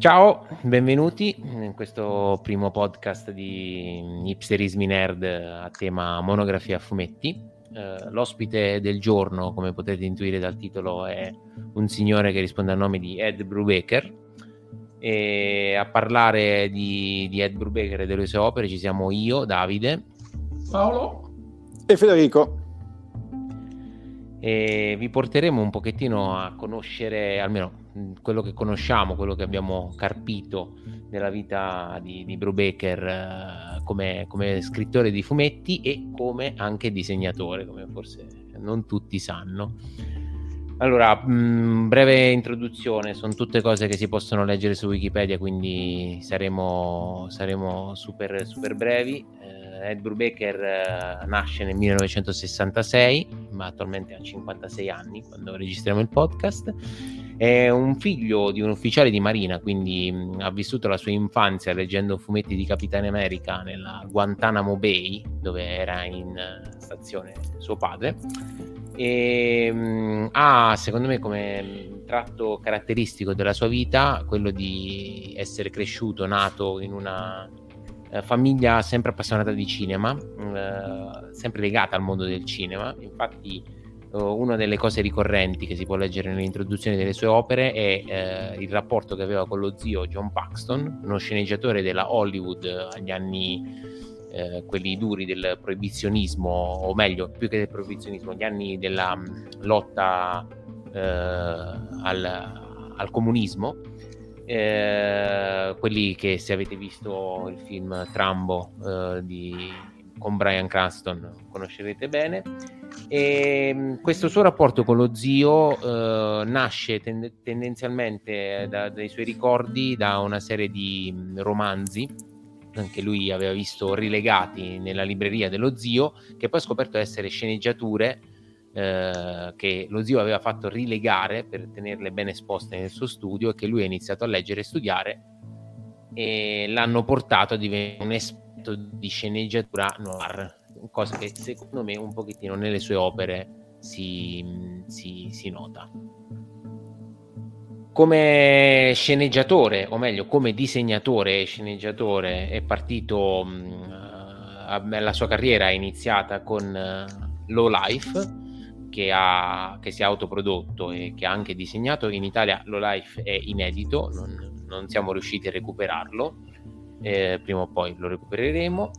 Ciao, benvenuti in questo primo podcast di Hipsterismi Nerd a tema monografia a fumetti. Uh, l'ospite del giorno, come potete intuire dal titolo, è un signore che risponde al nome di Ed Brubaker. E a parlare di, di Ed Brubaker e delle sue opere ci siamo io, Davide, Paolo e Federico e vi porteremo un pochettino a conoscere almeno quello che conosciamo, quello che abbiamo carpito nella vita di, di Brubaker eh, come, come, scrittore di fumetti e come anche disegnatore, come forse non tutti sanno. Allora, mh, breve introduzione, sono tutte cose che si possono leggere su Wikipedia, quindi saremo, saremo super, super brevi. Ed Brubaker eh, nasce nel 1966, ma attualmente ha 56 anni quando registriamo il podcast. È un figlio di un ufficiale di marina, quindi mh, ha vissuto la sua infanzia leggendo fumetti di Capitano America nella Guantanamo Bay, dove era in uh, stazione suo padre. E mh, ha, secondo me, come tratto caratteristico della sua vita quello di essere cresciuto, nato in una eh, famiglia sempre appassionata di cinema, eh, sempre legata al mondo del cinema. Infatti, eh, una delle cose ricorrenti che si può leggere nell'introduzione delle sue opere è eh, il rapporto che aveva con lo zio John Paxton, uno sceneggiatore della Hollywood agli anni eh, quelli duri del proibizionismo, o meglio, più che del proibizionismo, gli anni della mh, lotta eh, al, al comunismo. Eh, quelli che se avete visto il film Trambo eh, di, con Brian Cranston conoscerete bene. E mm, questo suo rapporto con lo zio eh, nasce tend- tendenzialmente da, dai suoi ricordi da una serie di mm, romanzi che lui aveva visto rilegati nella libreria dello zio, che poi ha scoperto essere sceneggiature eh, che lo zio aveva fatto rilegare per tenerle ben esposte nel suo studio e che lui ha iniziato a leggere e studiare e l'hanno portato a diventare un esperto di sceneggiatura noir, cosa che secondo me un pochettino nelle sue opere si, si, si nota. Come sceneggiatore, o meglio, come disegnatore e sceneggiatore, è partito. Mh, la sua carriera è iniziata con uh, Low Life, che, ha, che si è autoprodotto e che ha anche disegnato. In Italia Low Life è inedito, non, non siamo riusciti a recuperarlo. Eh, prima o poi lo recupereremo.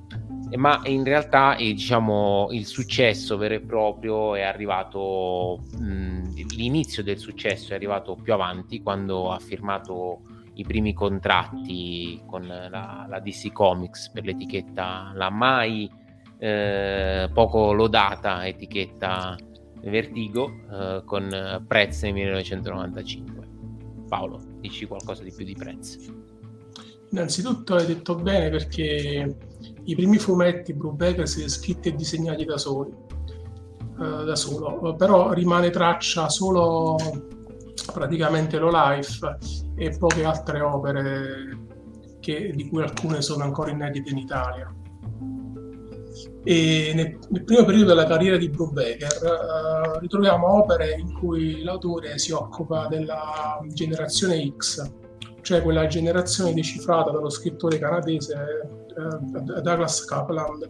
ma in realtà eh, diciamo, il successo vero e proprio è arrivato, mh, l'inizio del successo è arrivato più avanti quando ha firmato i primi contratti con la, la DC Comics per l'etichetta, la mai eh, poco lodata etichetta Vertigo eh, con Prez nel 1995. Paolo, dici qualcosa di più di Prez? Innanzitutto hai detto bene perché i primi fumetti Brubaker si sono scritti e disegnati da soli, eh, da solo, però rimane traccia solo praticamente Low Life e poche altre opere che, di cui alcune sono ancora inedite in Italia. Nel, nel, primo periodo della carriera di Brubaker uh, ritroviamo opere in cui l'autore si occupa della generazione X, cioè quella generazione decifrata dallo scrittore canadese uh, Douglas Coupland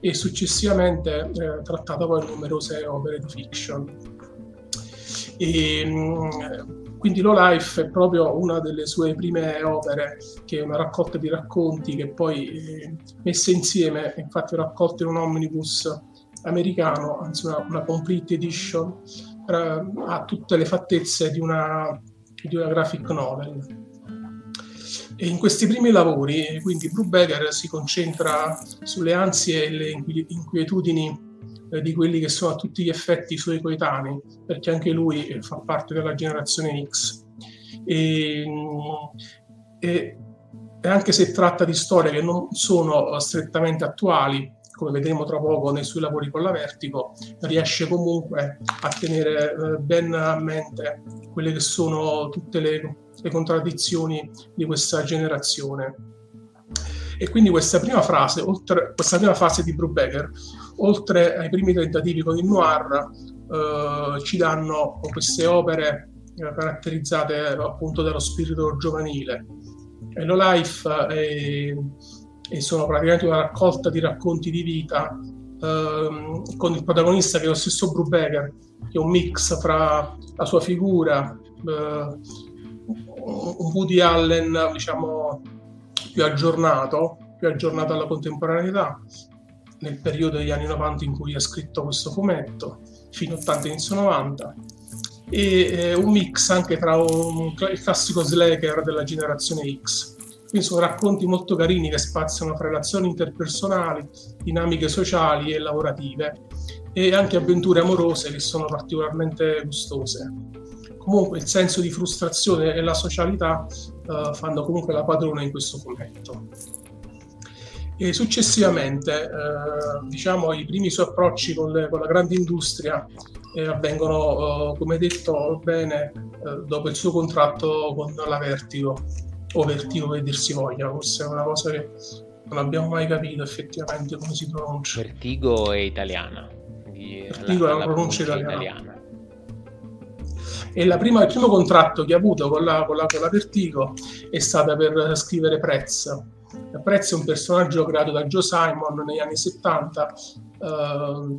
e successivamente uh, trattata poi in numerose opere di fiction. E, um, quindi Low Life è proprio una delle sue prime opere, che è una raccolta di racconti che poi eh, messe insieme, infatti raccolta in un omnibus americano, anzi una, una complete edition, eh, ha tutte le fattezze di una, di una graphic novel. E in questi primi lavori, quindi Brubaker si concentra sulle ansie e le inquietudini eh, di quelli che sono a tutti gli effetti i suoi coetanei, perché anche lui eh, fa parte della generazione X. E, e, e anche se tratta di storie che non sono strettamente attuali, come vedremo tra poco nei suoi lavori con la Vertigo, riesce comunque a tenere eh, ben a mente quelle che sono tutte le, le contraddizioni di questa generazione. E quindi questa prima frase, oltre questa prima fase di Brubaker, oltre ai primi tentativi con il noir, eh, ci danno queste opere caratterizzate appunto dallo spirito giovanile. Low Life è, è sono praticamente una raccolta di racconti di vita ehm, con il protagonista che è lo stesso Brubaker, che è un mix fra la sua figura, eh, Woody Allen diciamo più aggiornato, più aggiornato alla contemporaneità, nel periodo degli anni 90 in cui ha scritto questo fumetto, fino 80 inizio 90, e eh, un mix anche tra un, il classico slacker della generazione X. Quindi sono racconti molto carini che spaziano fra relazioni interpersonali, dinamiche sociali e lavorative e anche avventure amorose che sono particolarmente gustose. Comunque il senso di frustrazione e la socialità uh, fanno comunque la padrona in questo fumetto. E successivamente, eh, diciamo, i primi suoi approcci con, le, con la grande industria eh, avvengono, eh, come detto bene, eh, dopo il suo contratto con la Vertigo, o Vertigo che dir si voglia, forse è una cosa che non abbiamo mai capito effettivamente come si pronuncia. Vertigo è italiana. Vertigo è una pronuncia italiana. italiana. E prima, il primo contratto che ha avuto con la, con la, con la Vertigo è stato per scrivere Prezzo Prezzo è un personaggio creato da Joe Simon negli anni 70 eh,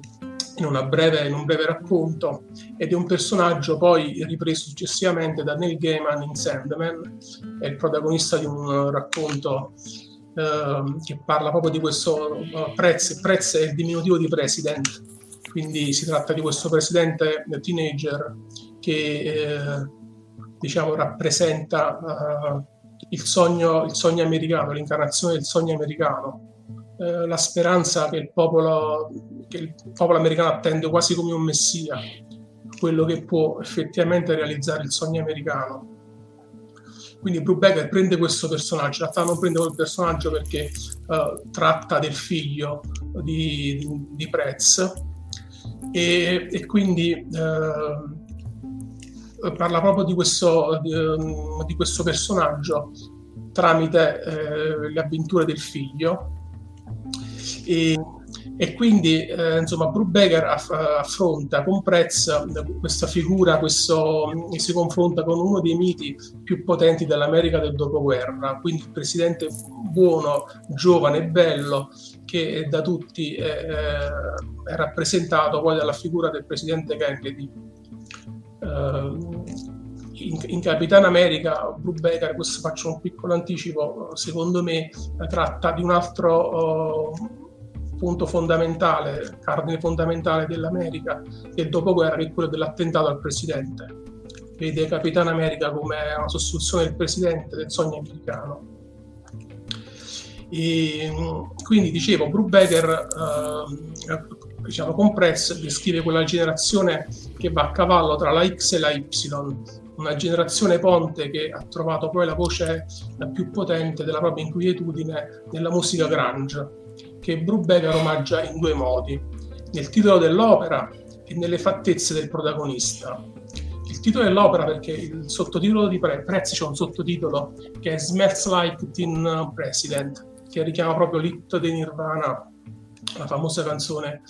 in, breve, in, un breve racconto ed è un personaggio poi ripreso successivamente da Neil Gaiman in Sandman, è il protagonista di un racconto eh, che parla proprio di questo uh, Prezzo, Prezzo è il diminutivo di President, quindi si tratta di questo presidente teenager che eh, diciamo rappresenta uh, il sogno, il sogno americano, l'incarnazione del sogno americano, eh, la speranza che il, popolo, che il popolo americano attende quasi come un messia, quello che può effettivamente realizzare il sogno americano. Quindi Brubaker prende questo personaggio, in realtà non prende quel personaggio perché uh, tratta del figlio di, di, di Prez e, e quindi uh, parla proprio di questo, di, ehm, di questo personaggio tramite eh, le avventure del figlio. E, e quindi eh, insomma Brubaker aff- affronta con Prez questa figura, questo, si confronta con uno dei miti più potenti dell'America del dopoguerra, quindi il presidente buono, giovane e bello che da tutti è, è rappresentato poi dalla figura del presidente Kennedy in, in Capitan America, Brubaker, questo faccio un piccolo anticipo, secondo me tratta di un altro uh, punto fondamentale, cardine fondamentale dell'America del dopoguerra, che è quello dell'attentato al presidente. Vede Capitan America come una sostituzione del presidente del sogno americano. E, quindi dicevo, Brubaker uh, diciamo, Compress descrive quella generazione che va a cavallo tra la X e la Y, una generazione ponte che ha trovato poi la voce la più potente della propria inquietudine nella musica grunge, che Brubaker omaggia in due modi, nel titolo dell'opera e nelle fattezze del protagonista. Il titolo dell'opera perché il sottotitolo di Pre- Prezzi c'è un sottotitolo che è Smells Like Teen President, che richiama proprio l'hit di Nirvana, la famosa canzone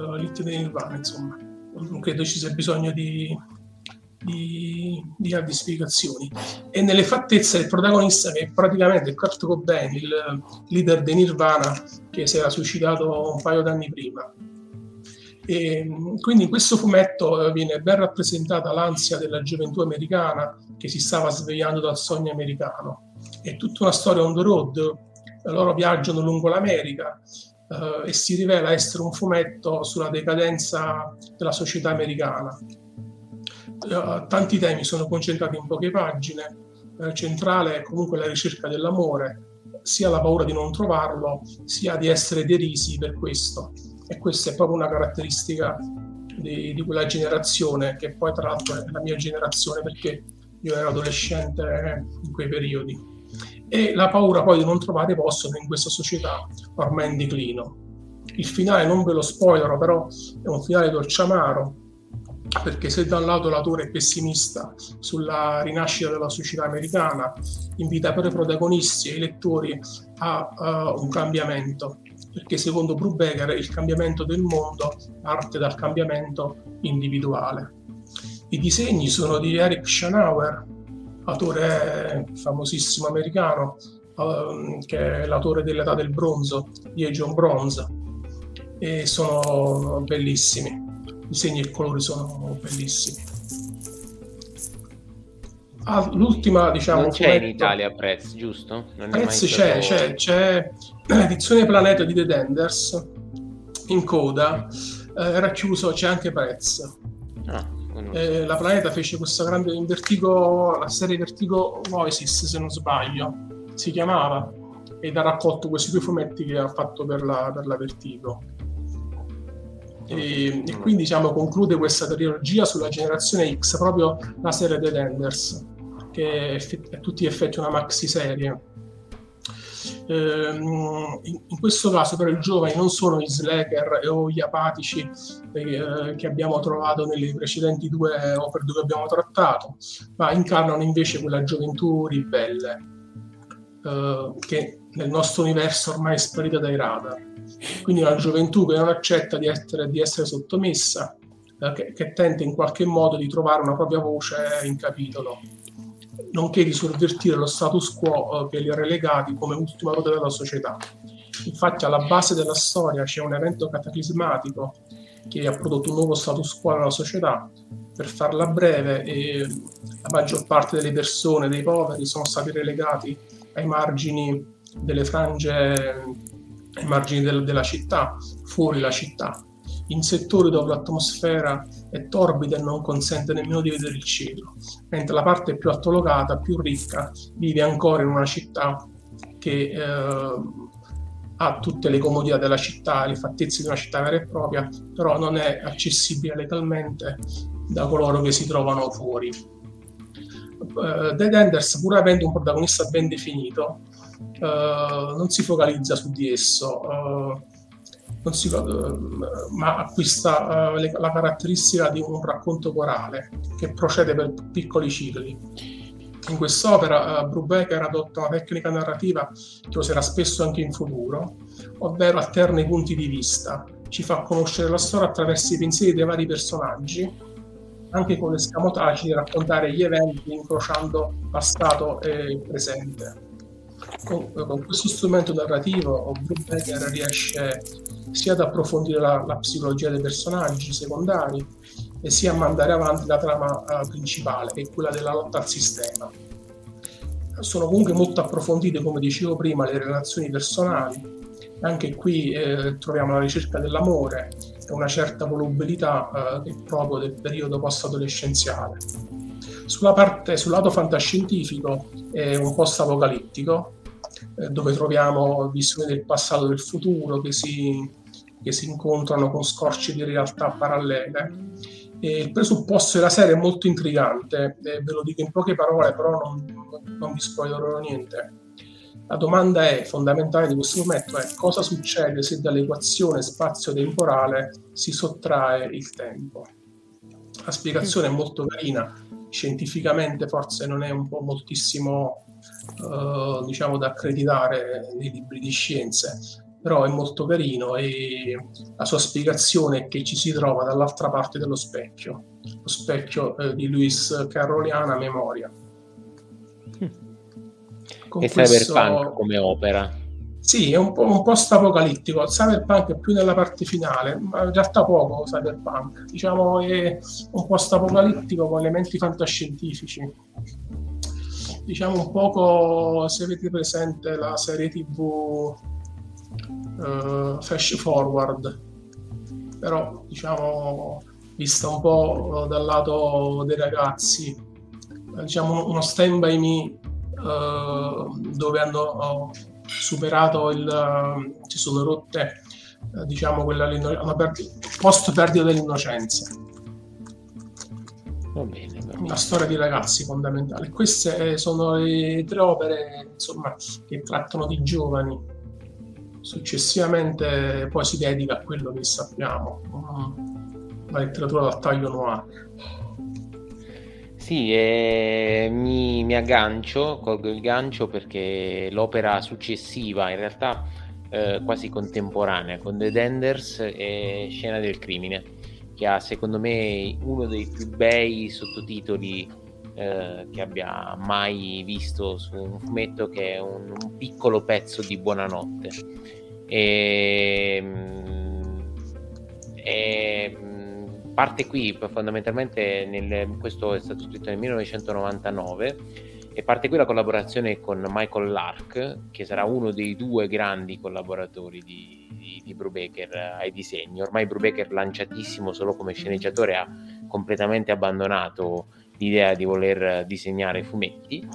uh, Lit di Nirvana, insomma. Non credo ci sia bisogno di, di, di grandi spiegazioni. E nelle fattezze del protagonista, che è praticamente Kurt Cobain, il leader di Nirvana, che si era suicidato un paio d'anni prima. E, quindi in questo fumetto eh, viene ben rappresentata l'ansia della gioventù americana che si stava svegliando dal sogno americano. È tutta una storia on the road, loro viaggiano lungo l'America, eh, e si rivela essere un fumetto sulla decadenza della società americana. Eh, tanti temi sono concentrati in poche pagine, eh, centrale è comunque la ricerca dell'amore, sia la paura di non trovarlo, sia di essere derisi per questo. E questa è proprio una caratteristica di, di quella generazione, che poi tra l'altro è la mia generazione perché io ero adolescente in quei periodi e la paura poi di non trovare posto in questa società ormai in declino. Il finale non ve lo spoilerò, però è un finale dolciamaro, perché se da un lato l'autore è pessimista sulla rinascita della società americana, invita però i protagonisti e i lettori a uh, un cambiamento, perché secondo Brubaker il cambiamento del mondo parte dal cambiamento individuale. I disegni sono di Eric Schanauer, autore famosissimo americano, uh, che è l'autore dell'età del bronzo, di Age of Bronze, e sono bellissimi. I disegni e i colori sono bellissimi. Ah, l'ultima, diciamo. Non c'è fumetto... in Italia Prez, giusto? Non Prez c'è, c'è, c'è l'edizione Planeta di The Denders in coda. Eh, era chiuso, c'è anche Prez. Ah eh, la Planeta fece questa grande in Vertigo, la serie Vertigo Voices, se non sbaglio, si chiamava, ed ha raccolto questi due fumetti che ha fatto per la, per la Vertigo. E, e, quindi diciamo, conclude questa trilogia sulla generazione X, proprio la serie The Enders, che è, a tutti gli effetti una maxi serie in questo caso però i giovani non sono gli slacker o gli apatici eh, che abbiamo trovato nelle precedenti due opere dove abbiamo trattato, ma incarnano invece quella gioventù ribelle eh, che nel nostro universo ormai è sparita dai radar. Quindi una gioventù che non accetta di essere, di essere sottomessa, eh, che, che tenta in qualche modo di trovare una propria voce in capitolo nonché di sovvertire lo status quo eh, che li ha relegati come ultima ruota della società. Infatti alla base della storia c'è un evento cataclismatico che ha prodotto un nuovo status quo nella società. Per farla breve, eh, la maggior parte delle persone, dei poveri, sono stati relegati ai margini delle frange, ai margini del, della città, fuori la città, in settori dove l'atmosfera è torbida e non consente nemmeno di vedere il cielo, mentre la parte più altolocata, più ricca, vive ancora in una città che eh, ha tutte le comodità della città, le fattezze di una città vera e propria, però non è accessibile legalmente da coloro che si trovano fuori. Uh, Dead Enders, pur avendo un protagonista ben definito, uh, non si focalizza su di esso. Uh, si, ma acquista le, la caratteristica di un racconto corale che procede per piccoli cicli. In quest'opera uh, Brubaker adotta una tecnica narrativa che userà spesso anche in futuro, ovvero alterna i punti di vista, ci fa conoscere la storia attraverso i pensieri dei vari personaggi, anche con l'escamotage di raccontare gli eventi incrociando passato e presente. Con, con questo strumento narrativo Brubaker riesce sia ad approfondire la, la psicologia dei personaggi secondari e sia a mandare avanti la trama uh, principale, che è quella della lotta al sistema. Sono comunque molto approfondite, come dicevo prima, le relazioni personali. Anche qui eh, troviamo la ricerca dell'amore e una certa volubilità eh, proprio del periodo post-adolescenziale. Sulla parte, sul lato fantascientifico è un post-apocalittico, dove troviamo visioni del passato e del futuro che si che si incontrano con scorci di realtà parallele. E il presupposto della serie è molto intrigante, eh, ve lo dico in poche parole, però non, non vi spoilerò niente. La domanda è fondamentale di questo fumetto è cosa succede se dall'equazione spazio-temporale si sottrae il tempo. La spiegazione è molto carina, scientificamente forse non è un po' moltissimo uh, diciamo da accreditare nei libri di scienze, però è molto carino e la sua spiegazione è che ci si trova dall'altra parte dello specchio, lo specchio eh, di Luis Caroliana Memoria. Con e questo... Cyberpunk come opera. Sì, è un po' un post-apocalittico. Cyberpunk è più nella parte finale, ma in realtà poco Cyberpunk. Diciamo è un post-apocalittico con elementi fantascientifici. Diciamo un poco, se avete presente la serie TV uh, flash forward, però diciamo vista un po' dal lato dei ragazzi, diciamo uno stand by me uh, dove hanno superato il, si sono rotte diciamo quella post perdita dell'innocenza. Va bene. Una storia di ragazzi fondamentale. Queste sono le tre opere insomma, che trattano di giovani Successivamente poi si dedica a quello che sappiamo, la letteratura dal taglio noir. Sì, eh, mi, mi, aggancio, colgo il gancio perché l'opera successiva, in realtà eh, quasi contemporanea, con The Denders e Scena del crimine, che ha secondo me uno dei più bei sottotitoli eh, che abbia mai visto su un fumetto che è un, un piccolo pezzo di buonanotte. E, e, parte qui fondamentalmente nel, questo è stato scritto nel 1999 e parte qui la collaborazione con Michael Lark che sarà uno dei due grandi collaboratori di, di, di Brubaker ai disegni. Ormai Brubaker lanciatissimo solo come sceneggiatore ha completamente abbandonato l'idea di voler disegnare fumetti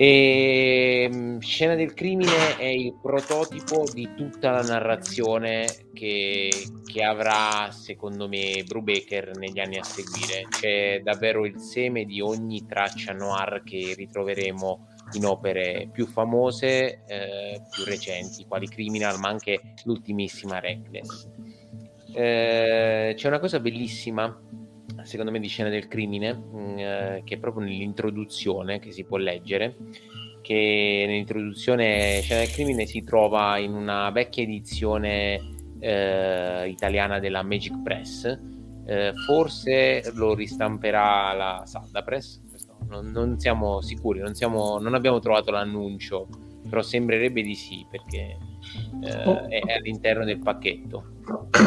e ehm, Scena del crimine è il prototipo di tutta la narrazione che, che avrà, secondo me, Brubaker negli anni a seguire. C'è davvero il seme di ogni traccia noir che ritroveremo in opere più famose, eh, più recenti, quali Criminal, ma anche l'ultimissima Reckless. Eh, c'è una cosa bellissima secondo me, di scena del crimine, mm, eh, che è proprio nell'introduzione che si può leggere, che nell'introduzione scena del crimine si trova in una vecchia edizione eh, italiana della Magic Press, eh, forse lo ristamperà la Salda Press, non, non, siamo sicuri, non, siamo, non, abbiamo trovato l'annuncio, però sembrerebbe di sì perché eh, oh. è all'interno del pacchetto.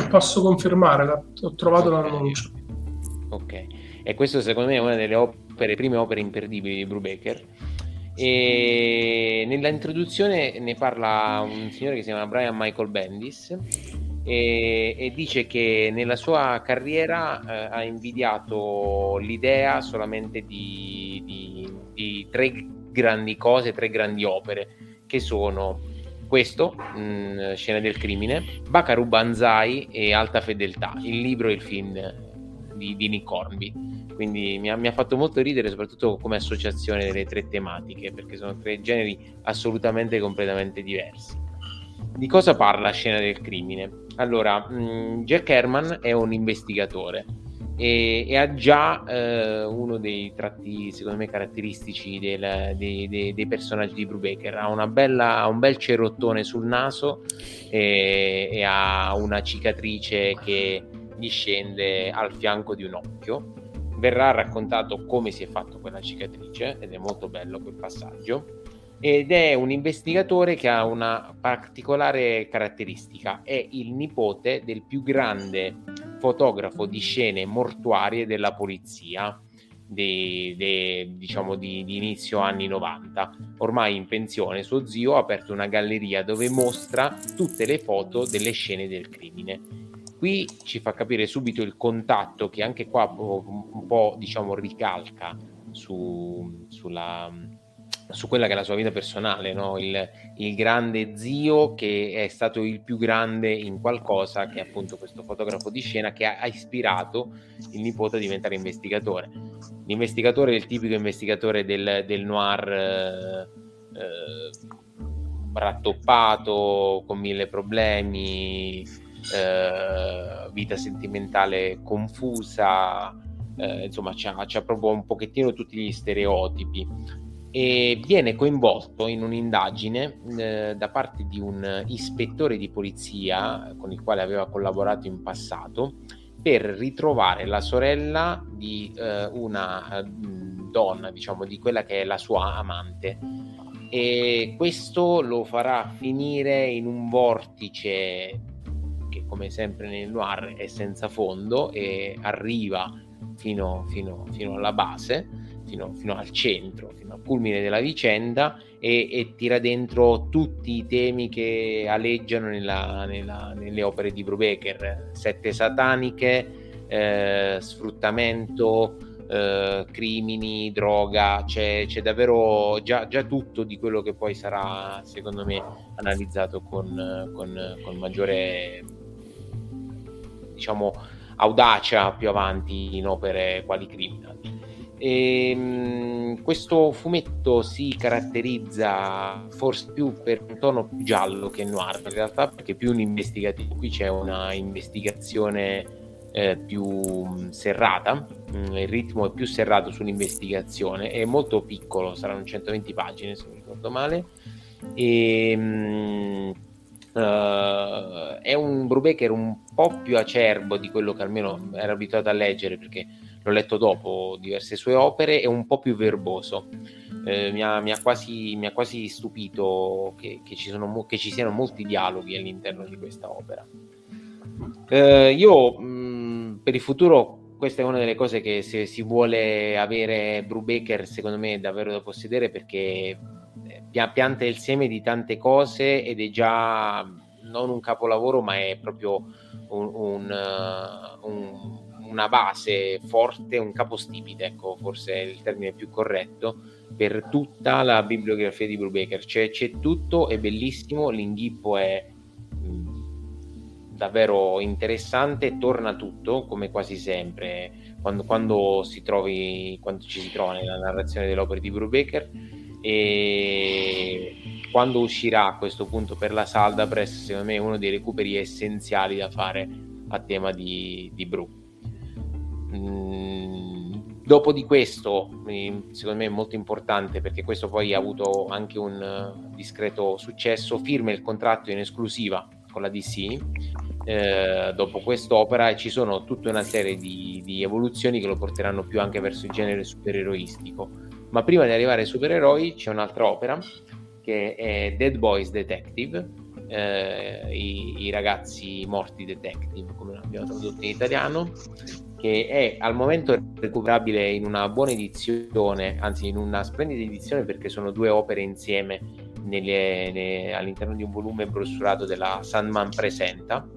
Posso confermare, ho trovato l'annuncio. Ok, e questo secondo me è una delle opere, prime opere imperdibili di Brubaker. E nella introduzione ne parla un signore che si chiama Brian Michael Bendis e, e dice che nella sua carriera eh, ha invidiato l'idea solamente di, di, di, tre grandi cose, tre grandi opere che sono questo, mh, mm, Scena del crimine, Bakaru Banzai e Alta fedeltà, il libro e il film di, di Nick Hornby. Quindi mi ha, mi ha, fatto molto ridere, soprattutto come associazione delle tre tematiche, perché sono tre generi assolutamente completamente diversi. Di cosa parla Scena del crimine? Allora, mh, mm, Jack Herman è un investigatore e, e ha già eh, uno dei tratti, secondo me, caratteristici del, dei, dei, dei, personaggi di Brubaker. Ha, bella, un bel cerottone sul naso e, e ha una cicatrice che gli scende al fianco di un occhio. Verrà raccontato come si è fatto quella cicatrice ed è molto bello quel passaggio. Ed è un investigatore che ha una particolare caratteristica, è il nipote del più grande fotografo di scene mortuarie della polizia, di, di, diciamo di, di, inizio anni 90. Ormai in pensione, suo zio ha aperto una galleria dove mostra tutte le foto delle scene del crimine qui ci fa capire subito il contatto che anche qua un po' diciamo ricalca su, sulla, su quella che è la sua vita personale, no? il, il, grande zio che è stato il più grande in qualcosa, che è appunto questo fotografo di scena che ha, ha ispirato il nipote a diventare investigatore. L'investigatore è il tipico investigatore del, del noir eh, eh, rattoppato, con mille problemi, eh, vita sentimentale confusa, eh, insomma c'ha, c'ha proprio un pochettino tutti gli stereotipi e viene coinvolto in un'indagine eh, da parte di un ispettore di polizia con il quale aveva collaborato in passato per ritrovare la sorella di eh, una uh, donna, diciamo, di quella che è la sua amante. E questo lo farà finire in un vortice che come sempre nel noir è senza fondo e arriva fino, fino, fino alla base, fino, fino, al centro, fino al culmine della vicenda e, e, tira dentro tutti i temi che aleggiano nella, nella, nelle opere di Brubaker, sette sataniche, eh, sfruttamento, eh, crimini, droga, c'è, c'è davvero già, già, tutto di quello che poi sarà, secondo me, analizzato con, con, con maggiore diciamo, audacia più avanti in opere quali Criminal. E, ehm, questo fumetto si caratterizza forse più per un tono più giallo che noir, in realtà perché più un investigativo, qui c'è una investigazione eh, più serrata, mm, il ritmo è più serrato sull'investigazione, è molto piccolo, saranno 120 pagine se non ricordo male, e, ehm, Uh, è un Brubaker un po' più acerbo di quello che almeno ero abituato a leggere perché l'ho letto dopo diverse sue opere, è un po' più verboso. Uh, mi, ha, mi, ha quasi, mi, ha, quasi, stupito che, che, ci sono, che, ci siano molti dialoghi all'interno di questa opera. Uh, io mh, per il futuro questa è una delle cose che se si vuole avere Brubaker secondo me è davvero da possedere perché pianta il seme di tante cose ed è già non un capolavoro, ma è proprio un, un, uh, un, una base forte, un capostipite, ecco, forse è il termine più corretto, per tutta la bibliografia di Brubaker. Cioè, c'è tutto, è bellissimo, l'inghippo è davvero interessante, torna tutto, come quasi sempre, quando, quando, si trovi, quando ci si trova nella narrazione delle opere di Brubaker e quando uscirà a questo punto per la Salda Press secondo me è uno dei recuperi essenziali da fare a tema di, di Bru. Mm, dopo di questo secondo me è molto importante perché questo poi ha avuto anche un uh, discreto successo. Firma il contratto in esclusiva con la DC eh, dopo quest'opera e ci sono tutta una serie di, di evoluzioni che lo porteranno più anche verso il genere supereroistico ma prima di arrivare ai supereroi c'è un'altra opera che è Dead Boys Detective, eh, i, i, ragazzi morti detective, come l'abbiamo tradotto in italiano, che è al momento recuperabile in una buona edizione, anzi in una splendida edizione perché sono due opere insieme nelle, ne, all'interno di un volume brossurato della Sandman Presenta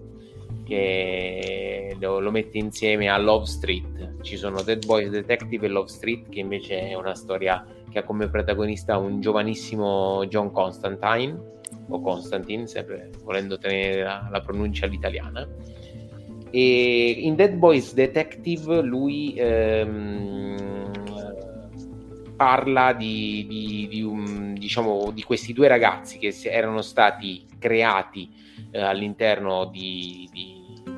che lo, lo, mette insieme a Love Street. Ci sono Dead Boys Detective e Love Street, che invece è una storia che ha come protagonista un giovanissimo John Constantine, o Constantine, sempre volendo tenere la, la pronuncia all'italiana. E in Dead Boys Detective lui ehm, parla di, di, di, un, diciamo, di, questi due ragazzi che erano stati creati eh, all'interno di,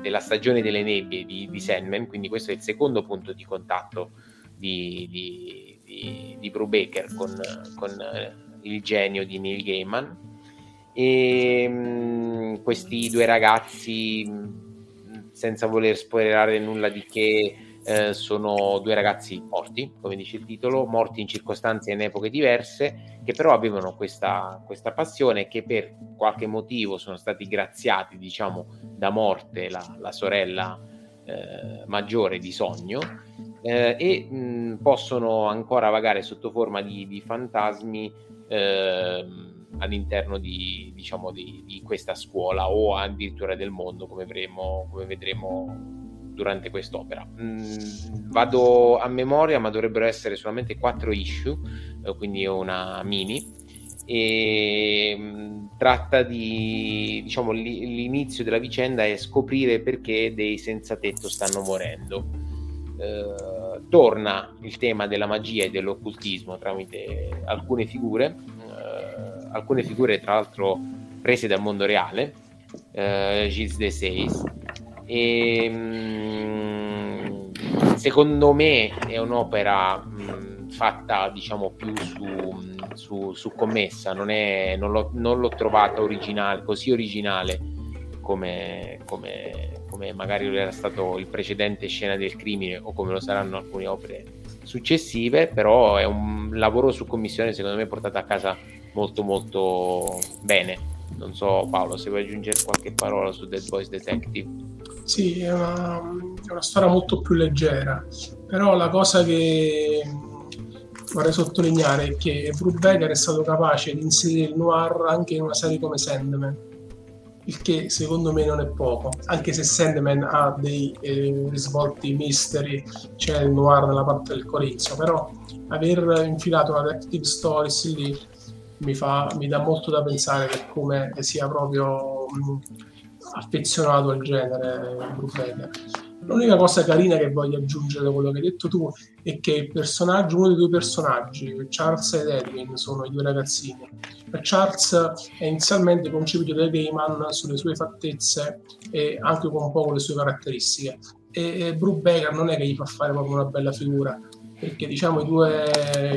della stagione delle nebbie di, di Sandman, quindi questo è il secondo punto di contatto di, di, di, di Brubaker con, con eh, il genio di Neil Gaiman. E mh, mm, questi due ragazzi, senza voler spoilerare nulla di che, eh, sono due ragazzi morti, come dice il titolo, morti in circostanze e in epoche diverse, che però avevano questa, questa passione che per qualche motivo sono stati graziati, diciamo, da morte la, la sorella eh, maggiore di Sogno eh, e mh, possono ancora vagare sotto forma di, di fantasmi ehm, all'interno di, diciamo, di, di, questa scuola o addirittura del mondo, come, vedremo, come vedremo durante quest'opera. Mm, vado a memoria, ma dovrebbero essere solamente quattro issue, eh, quindi una mini. E mh, mm, tratta di diciamo l'inizio della vicenda è scoprire perché dei senza tetto stanno morendo. Eh, torna il tema della magia e dell'occultismo tramite alcune figure, eh, alcune figure tra l'altro prese dal mondo reale, eh, Gilles de Seis, e, ehm, secondo me è un'opera fatta diciamo più su, su, su commessa, non, è, non, l'ho, non, l'ho, trovata originale, così originale come, come, come magari era stato il precedente Scena del crimine o come lo saranno alcune opere successive, però è un lavoro su commissione secondo me portato a casa molto molto bene. Non so Paolo se vuoi aggiungere qualche parola su Dead Boys Detective. Sì, è una, è una storia molto più leggera, però la cosa che vorrei sottolineare è che Brubaker è stato capace di inserire il noir anche in una serie come Sandman, il che secondo me non è poco, anche se Sandman ha dei eh, risvolti misteri, c'è il noir nella parte del Corinzio, però aver infilato una detective stories lì mi, fa, mi dà molto da pensare per come sia proprio mh, affezionato al genere Brubaker. L'unica cosa carina che voglio aggiungere da quello che hai detto tu è che il personaggio, uno dei due personaggi, Charles ed Edwin, sono i due ragazzini. Charles è inizialmente concepito da Gaiman sulle sue fattezze e anche con un po' le sue caratteristiche. E Brubaker non è che gli fa fare proprio una bella figura, perché diciamo i due,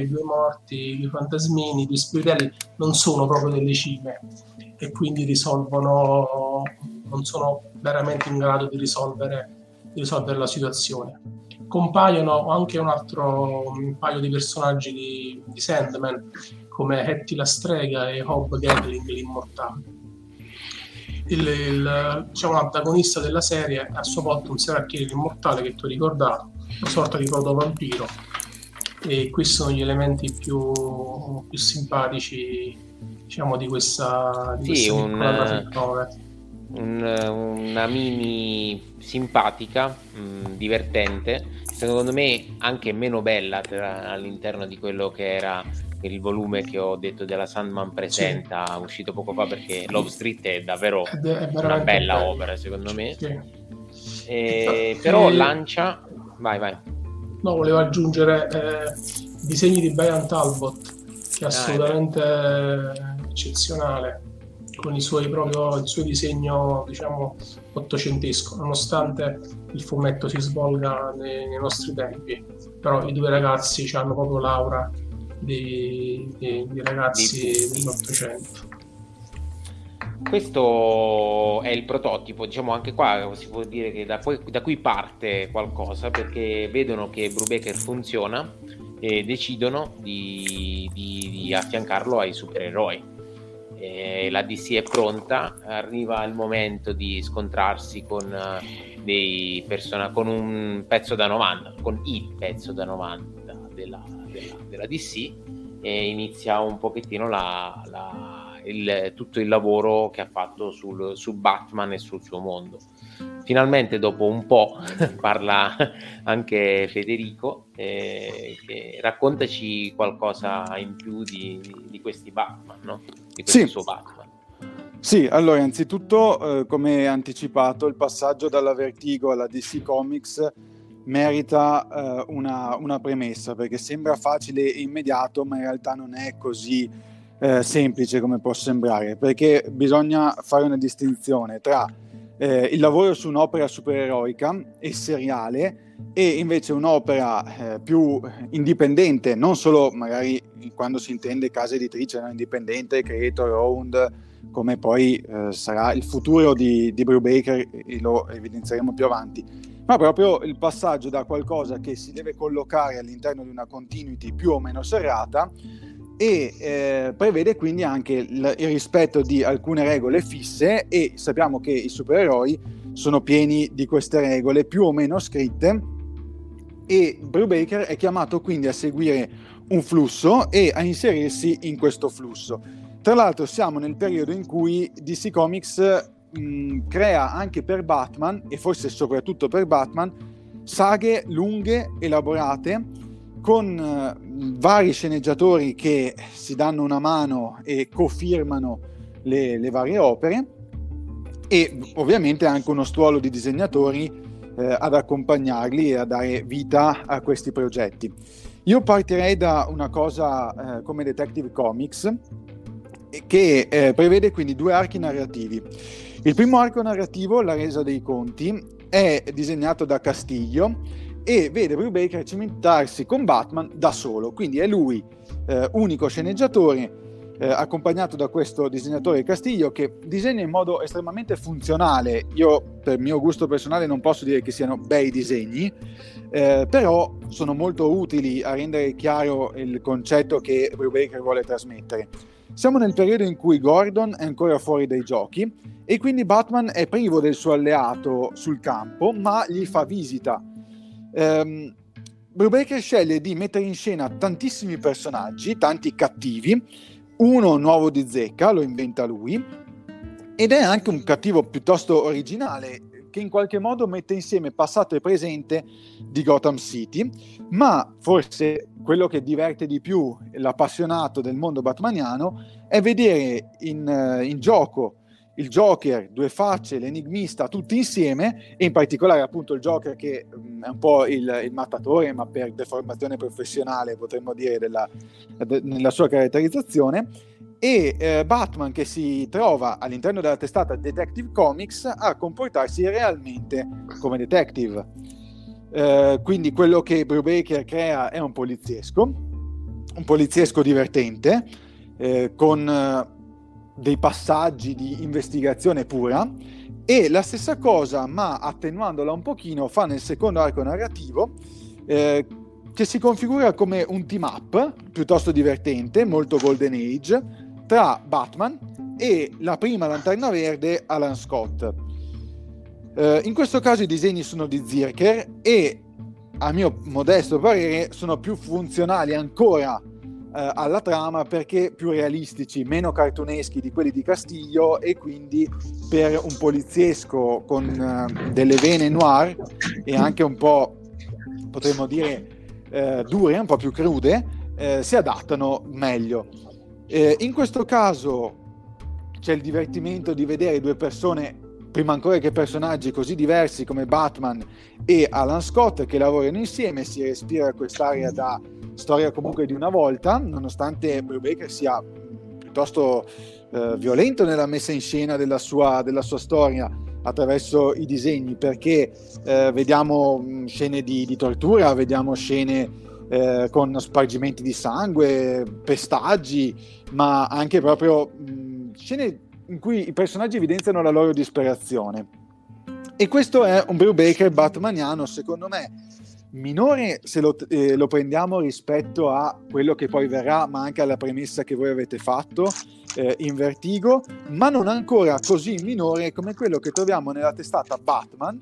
i due morti, i due fantasmini, i due spiritelli non sono proprio delle cime e quindi risolvono, non sono veramente in grado di risolvere, di risolvere la situazione. Compaiono anche un altro un paio di personaggi di, di Sandman, come Hattie la strega e Hob Gatling l'immortale. Il, il, diciamo, l'antagonista della serie è a sua volta un seracchiere immortale che tu hai ricordato, una sorta di proto-vampiro. E questi sono gli elementi più, più simpatici diciamo, di questa, di sì, questa un, un, una mini simpatica, mh, mm, divertente, secondo me anche meno bella tra, all'interno di quello che era il volume che ho detto della Sandman Presenta, sì. uscito poco fa perché Love Street è davvero è, una bella bello. opera secondo me. Sì. E, però e... lancia... Vai, vai. No, volevo aggiungere eh, disegni di Brian Talbot, che è ah, assolutamente ah, eccezionale con i suoi proprio, il suo disegno diciamo ottocentesco nonostante il fumetto si svolga nei, nei nostri tempi però i due ragazzi hanno proprio l'aura di, di, di ragazzi dell'Ottocento. Questo è il prototipo, diciamo anche qua si può dire che da, da qui parte qualcosa perché vedono che Brubaker funziona e decidono di, di, di affiancarlo ai supereroi. E la DC è pronta, arriva il momento di scontrarsi con, dei persona, con un pezzo da 90, con il pezzo da 90 della, della, della DC e inizia un pochettino la, la, il, tutto il lavoro che ha fatto sul, su Batman e sul suo mondo. Finalmente dopo un po' parla anche Federico, eh, raccontaci qualcosa in più di, di questi Batman, no? di questo sì. suo Batman. Sì, allora innanzitutto, eh, come anticipato, il passaggio dalla Vertigo alla DC Comics merita eh, una, una, premessa perché sembra facile e immediato, ma in realtà non è così eh, semplice come può sembrare, perché bisogna fare una distinzione tra eh, il lavoro su un'opera supereroica e seriale e invece un'opera eh, più indipendente, non solo magari quando si intende casa editrice, no? indipendente, creator owned, come poi eh, sarà il futuro di, di Brubaker e lo evidenzieremo più avanti ma proprio il passaggio da qualcosa che si deve collocare all'interno di una continuity più o meno serrata e eh, prevede quindi anche il, il, rispetto di alcune regole fisse e sappiamo che i supereroi sono pieni di queste regole più o meno scritte e Brubaker è chiamato quindi a seguire un flusso e a inserirsi in questo flusso. Tra l'altro siamo nel periodo in cui DC Comics mh, crea anche per Batman, e forse soprattutto per Batman, saghe lunghe, elaborate, con uh, vari sceneggiatori che si danno una mano e cofirmano le, le varie opere, e ovviamente anche uno stuolo di disegnatori eh, ad accompagnarli e a dare vita a questi progetti. Io partirei da una cosa eh, come Detective Comics che eh, prevede quindi due archi narrativi. Il primo arco narrativo, La resa dei conti, è disegnato da Castiglio e vede Brubaker cimentarsi con Batman da solo, quindi è lui eh, unico sceneggiatore eh, accompagnato da questo disegnatore Castiglio che disegna in modo estremamente funzionale. Io per mio gusto personale non posso dire che siano bei disegni, eh, però sono molto utili a rendere chiaro il concetto che Brubaker vuole trasmettere. Siamo nel periodo in cui Gordon è ancora fuori dai giochi e quindi Batman è privo del suo alleato sul campo, ma gli fa visita. Um, Brubaker sceglie di mettere in scena tantissimi personaggi, tanti cattivi, uno nuovo di zecca, lo inventa lui, ed è anche un cattivo piuttosto originale, che in qualche modo mette insieme passato e presente di Gotham City, ma forse quello che diverte di più l'appassionato del mondo batmaniano è vedere in, eh, in gioco il Joker, due facce, l'enigmista, tutti insieme, e in particolare appunto il Joker che mh, è un po' il, il, mattatore, ma per deformazione professionale potremmo dire della, de, nella sua caratterizzazione, e eh, Batman che si trova all'interno della testata Detective Comics a comportarsi realmente come detective. Eh, quindi quello che Brubaker crea è un poliziesco, un poliziesco divertente, eh, con eh, dei passaggi di investigazione pura e la stessa cosa, ma attenuandola un pochino, fa nel secondo arco narrativo eh, che si configura come un team up piuttosto divertente, molto Golden Age, tra Batman e la prima lanterna verde Alan Scott. Eh, in questo caso i disegni sono di Zirker e a mio modesto parere sono più funzionali ancora eh, alla trama perché più realistici, meno cartuneschi di quelli di Castiglio e quindi per un poliziesco con eh, delle vene noir e anche un po' potremmo dire eh, dure, un po' più crude, eh, si adattano meglio. Eh, in questo caso c'è il divertimento di vedere due persone, prima ancora che personaggi così diversi come Batman e Alan Scott, che lavorano insieme, si respira quest'area da storia comunque di una volta, nonostante Brubaker sia piuttosto eh, violento nella messa in scena della sua, della sua storia attraverso i disegni, perché eh, vediamo mm, scene di, di, tortura, vediamo scene eh, con spargimenti di sangue, pestaggi, ma anche proprio mh, mm, scene in cui i personaggi evidenziano la loro disperazione. E questo è un Brubaker batmaniano, secondo me, minore se lo, eh, lo, prendiamo rispetto a quello che poi verrà, ma anche alla premessa che voi avete fatto eh, in Vertigo, ma non ancora così minore come quello che troviamo nella testata Batman,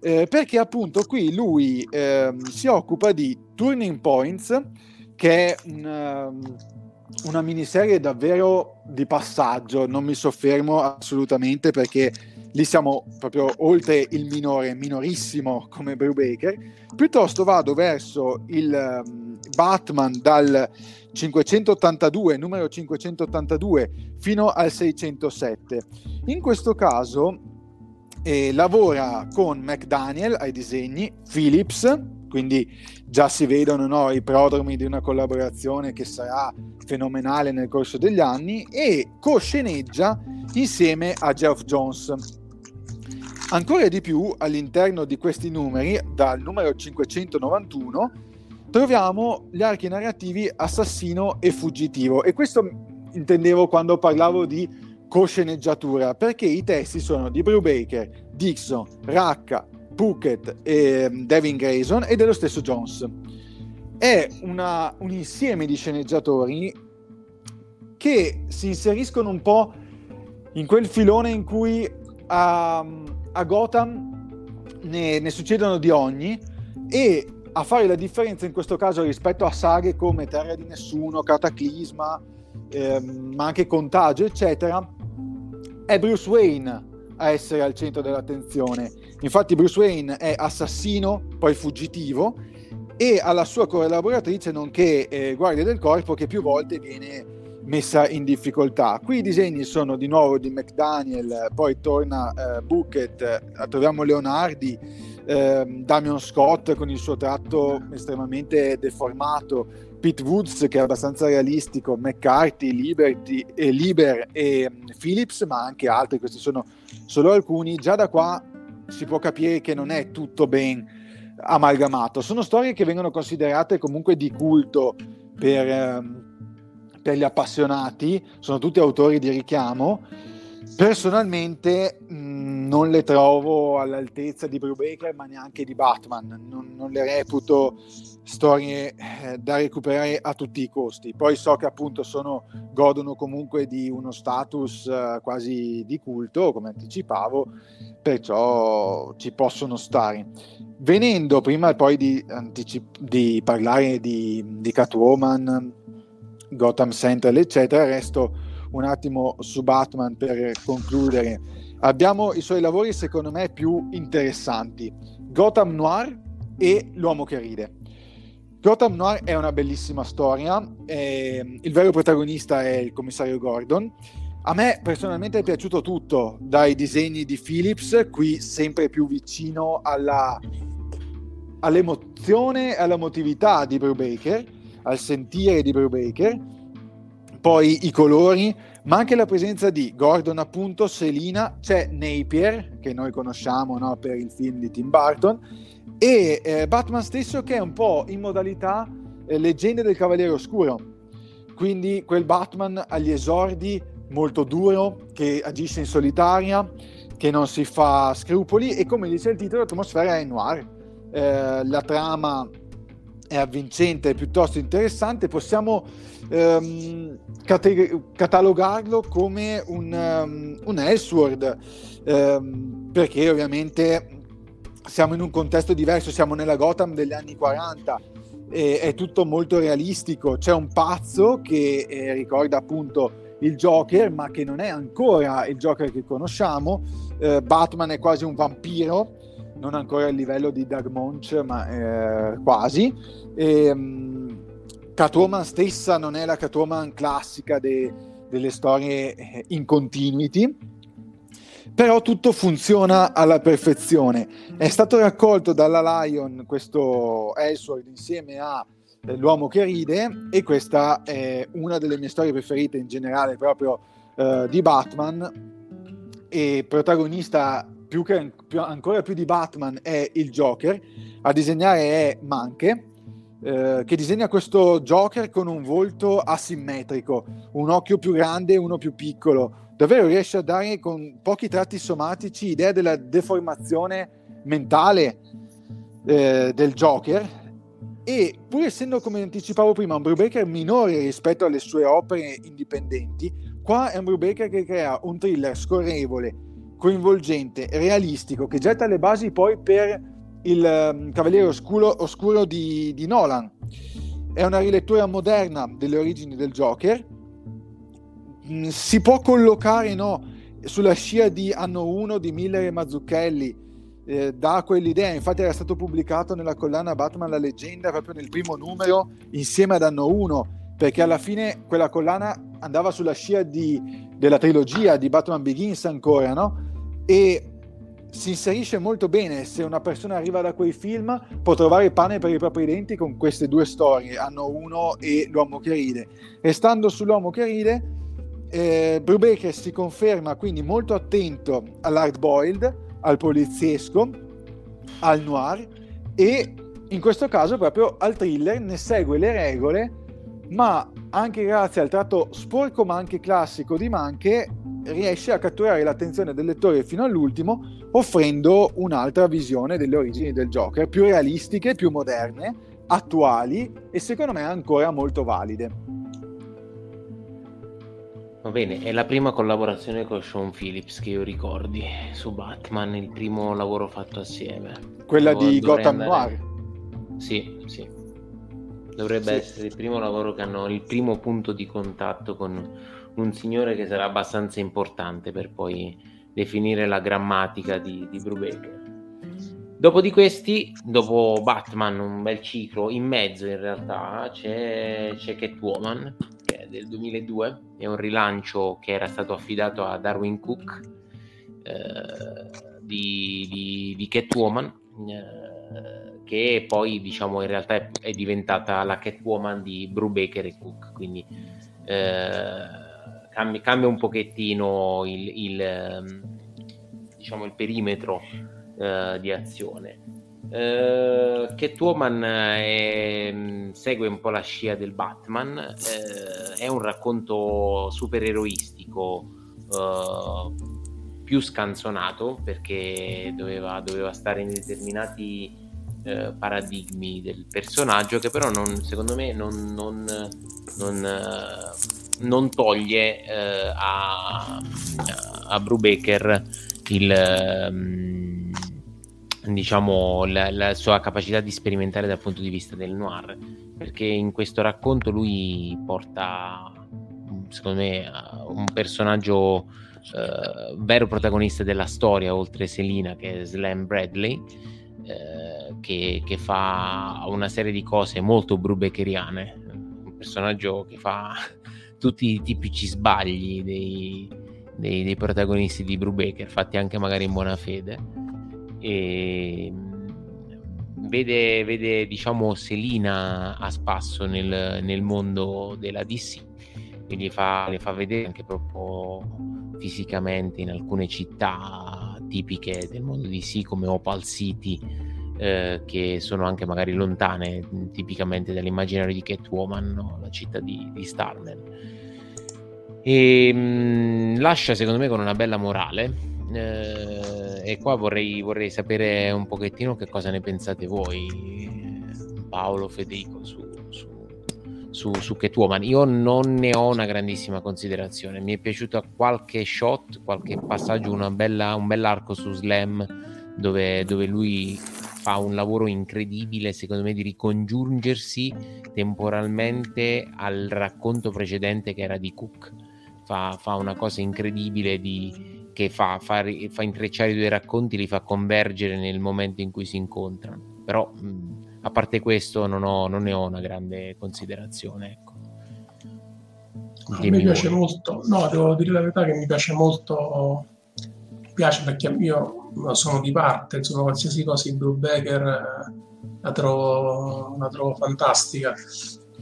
eh, perché appunto qui lui ehm, si occupa di Turning Points, che è un, um, una miniserie davvero di passaggio, non mi soffermo assolutamente perché lì siamo proprio oltre il minore, minorissimo come Brubaker, piuttosto vado verso il um, Batman dal 582, numero 582, fino al 607. In questo caso eh, lavora con McDaniel ai disegni, Philips, quindi già si vedono no, i prodromi di una collaborazione che sarà fenomenale nel corso degli anni e co-sceneggia insieme a Geoff Jones. Ancora di più all'interno di questi numeri, dal numero 591, troviamo gli archi narrativi assassino e fuggitivo e questo intendevo quando parlavo di co-sceneggiatura perché i testi sono di Brubaker, Dixon, Racca, Puckett e Devin Grayson e dello stesso Jones. È una, un insieme di sceneggiatori che si inseriscono un po' in quel filone in cui a, a Gotham ne, ne, succedono di ogni e a fare la differenza in questo caso rispetto a saghe come Terra di Nessuno, Cataclisma, ehm, ma anche Contagio, eccetera, è Bruce Wayne a essere al centro dell'attenzione. Infatti Bruce Wayne è assassino, poi fuggitivo, e alla sua collaboratrice, nonché eh, guardia del corpo, che più volte viene messa in difficoltà. Qui i disegni sono di nuovo di McDaniel, poi torna eh, Bucket, eh, troviamo Leonardi, eh, Damian Scott con il suo tratto estremamente deformato, Pete Woods che è abbastanza realistico, McCarthy, Liberty, eh, Liber e um, Phillips, ma anche altri, questi sono solo alcuni. Già da qua si può capire che non è tutto ben amalgamato. Sono storie che vengono considerate comunque di culto per, ehm, per gli appassionati, sono tutti autori di richiamo. Personalmente mh, non le trovo all'altezza di Brubaker, ma neanche di Batman. Non, non le reputo storie eh, da recuperare a tutti i costi. Poi so che appunto sono, godono comunque di uno status eh, quasi di culto, come anticipavo, perciò ci possono stare. Venendo prima poi di, anticip- di parlare di, di Catwoman, Gotham Central, eccetera, resto un attimo su Batman per concludere. Abbiamo i suoi lavori secondo me più interessanti. Gotham Noir e L'uomo che ride. Gotham Noir è una bellissima storia, eh, il vero protagonista è il commissario Gordon. A me personalmente è piaciuto tutto, dai disegni di Phillips, qui sempre più vicino alla, all'emozione e alla motività di Brubaker, al sentire di Brubaker, poi i colori, ma anche la presenza di Gordon appunto, Selina, c'è Napier, che noi conosciamo no, per il film di Tim Burton, e eh, Batman stesso che è un po' in modalità eh, leggende del Cavaliere Oscuro, quindi quel Batman agli esordi molto duro, che agisce in solitaria, che non si fa scrupoli e come dice il titolo l'atmosfera è noir. Eh, la trama è avvincente, è piuttosto interessante, possiamo ehm, cate- catalogarlo come un, um, un Elseworld, ehm, perché ovviamente siamo in un contesto diverso, siamo nella Gotham degli anni 40, e, è tutto molto realistico, c'è un pazzo che eh, ricorda appunto il Joker, ma che non è ancora il Joker che conosciamo, eh, Batman è quasi un vampiro, non ancora a livello di Doug Munch, ma eh, quasi. E, um, Catwoman stessa non è la Catwoman classica de, delle storie eh, in continuity, però tutto funziona alla perfezione. È stato raccolto dalla Lion questo Elseworld insieme a eh, L'uomo che ride e questa è una delle mie storie preferite in generale proprio uh, di Batman e protagonista più che, più, ancora più di Batman è il Joker, a disegnare è Manche, eh, che disegna questo Joker con un volto asimmetrico, un occhio più grande e uno più piccolo. Davvero riesce a dare con pochi tratti somatici idea della deformazione mentale eh, del Joker. E pur essendo, come anticipavo prima, un Brubaker minore rispetto alle sue opere indipendenti, qua è un Brubaker che crea un thriller scorrevole, coinvolgente, realistico, che getta le basi poi per il um, Cavaliere Oscuro, oscuro di, di, Nolan. È una rilettura moderna delle origini del Joker. Mm, si può collocare no, sulla scia di Anno 1 di Miller e Mazzucchelli. Eh, dà quell'idea, infatti era stato pubblicato nella collana Batman la leggenda proprio nel primo numero insieme ad Anno 1 perché alla fine quella collana andava sulla scia di, della trilogia di Batman Begins ancora, no? E si inserisce molto bene se una persona arriva da quei film può trovare pane per i propri denti con queste due storie hanno uno e l'uomo che ride restando sull'uomo che ride eh, Brubaker si conferma quindi molto attento all'hard boiled al poliziesco al noir e in questo caso proprio al thriller ne segue le regole ma anche grazie al tratto sporco ma anche classico di Manche riesce a catturare l'attenzione del lettore fino all'ultimo, offrendo un'altra visione delle origini del Joker, più realistiche, più moderne, attuali e secondo me ancora molto valide. Va bene, è la prima collaborazione con Sean Phillips che io ricordi su Batman, il primo lavoro fatto assieme. Quella Devo, di Gotham andare... Noir? Sì, sì. Dovrebbe sì. essere il primo lavoro che hanno, il primo punto di contatto con un signore che sarà abbastanza importante per poi definire la grammatica di, di Brubaker. Dopo di questi, dopo Batman, un bel ciclo, in mezzo in realtà c'è, c'è Catwoman, del 2002, è un rilancio che era stato affidato a Darwin Cook eh, di, di, di, Catwoman, eh, che poi diciamo in realtà è, è, diventata la Catwoman di Brubaker e Cook, quindi eh, cambia, cambia un pochettino il, il, ehm, diciamo il perimetro uh, di azione. Uh, Catwoman è, segue un po' la scia del Batman, uh, è un racconto supereroistico uh, più scanzonato perché doveva, doveva stare in determinati paradigmi del personaggio che però non, secondo me non, non, non non toglie eh, a, a Brubaker il, um, diciamo, la, la, sua capacità di sperimentare dal punto di vista del noir perché in questo racconto lui porta secondo me un personaggio uh, vero protagonista della storia oltre Selina che è Slam Bradley uh, che, che, fa una serie di cose molto brubekeriane un personaggio che fa tutti i tipici sbagli dei, dei, dei protagonisti di Brubaker, fatti anche magari in buona fede. E vede, vede diciamo Selina a spasso nel, nel mondo della DC e gli fa, le fa vedere anche proprio fisicamente in alcune città tipiche del mondo DC come Opal City eh, che sono anche magari lontane tipicamente dall'immaginario di Catwoman, no? la città di, di Starman. E mh, mm, lascia secondo me con una bella morale. Eh, e qua vorrei, vorrei, sapere un pochettino che cosa ne pensate voi, Paolo, Federico, su, su, su, su Catwoman. Io non ne ho una grandissima considerazione. Mi è piaciuto qualche shot, qualche passaggio, bella, un bell'arco su Slam dove, dove lui fa un lavoro incredibile, secondo me, di ricongiungersi temporalmente al racconto precedente che era di Cook. Fa, fa una cosa incredibile di, che fa, fa, fa, intrecciare i due racconti, li fa convergere nel momento in cui si incontrano. Però, mh, a parte questo, non, ho, non, ne ho una grande considerazione. Ecco. A me piace voi. molto, no, devo dire la verità che mi piace molto, mi piace perché io sono di parte, insomma qualsiasi cosa di Brubaker eh, la trovo, la trovo fantastica.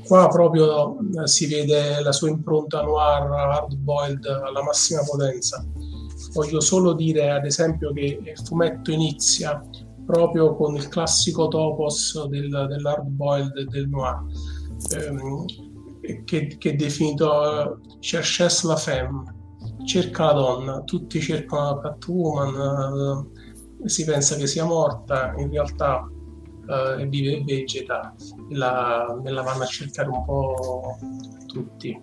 Qua proprio eh, si vede la sua impronta noir, hard boiled alla massima potenza. Voglio solo dire ad esempio che il fumetto inizia proprio con il classico topos del, dell'hard boiled del noir, ehm, che, che, è definito Cherches la femme, cerca la donna, tutti cercano la Catwoman, eh, si pensa che sia morta, in realtà eh, vive e vegeta, la, e la vanno a cercare un po' tutti.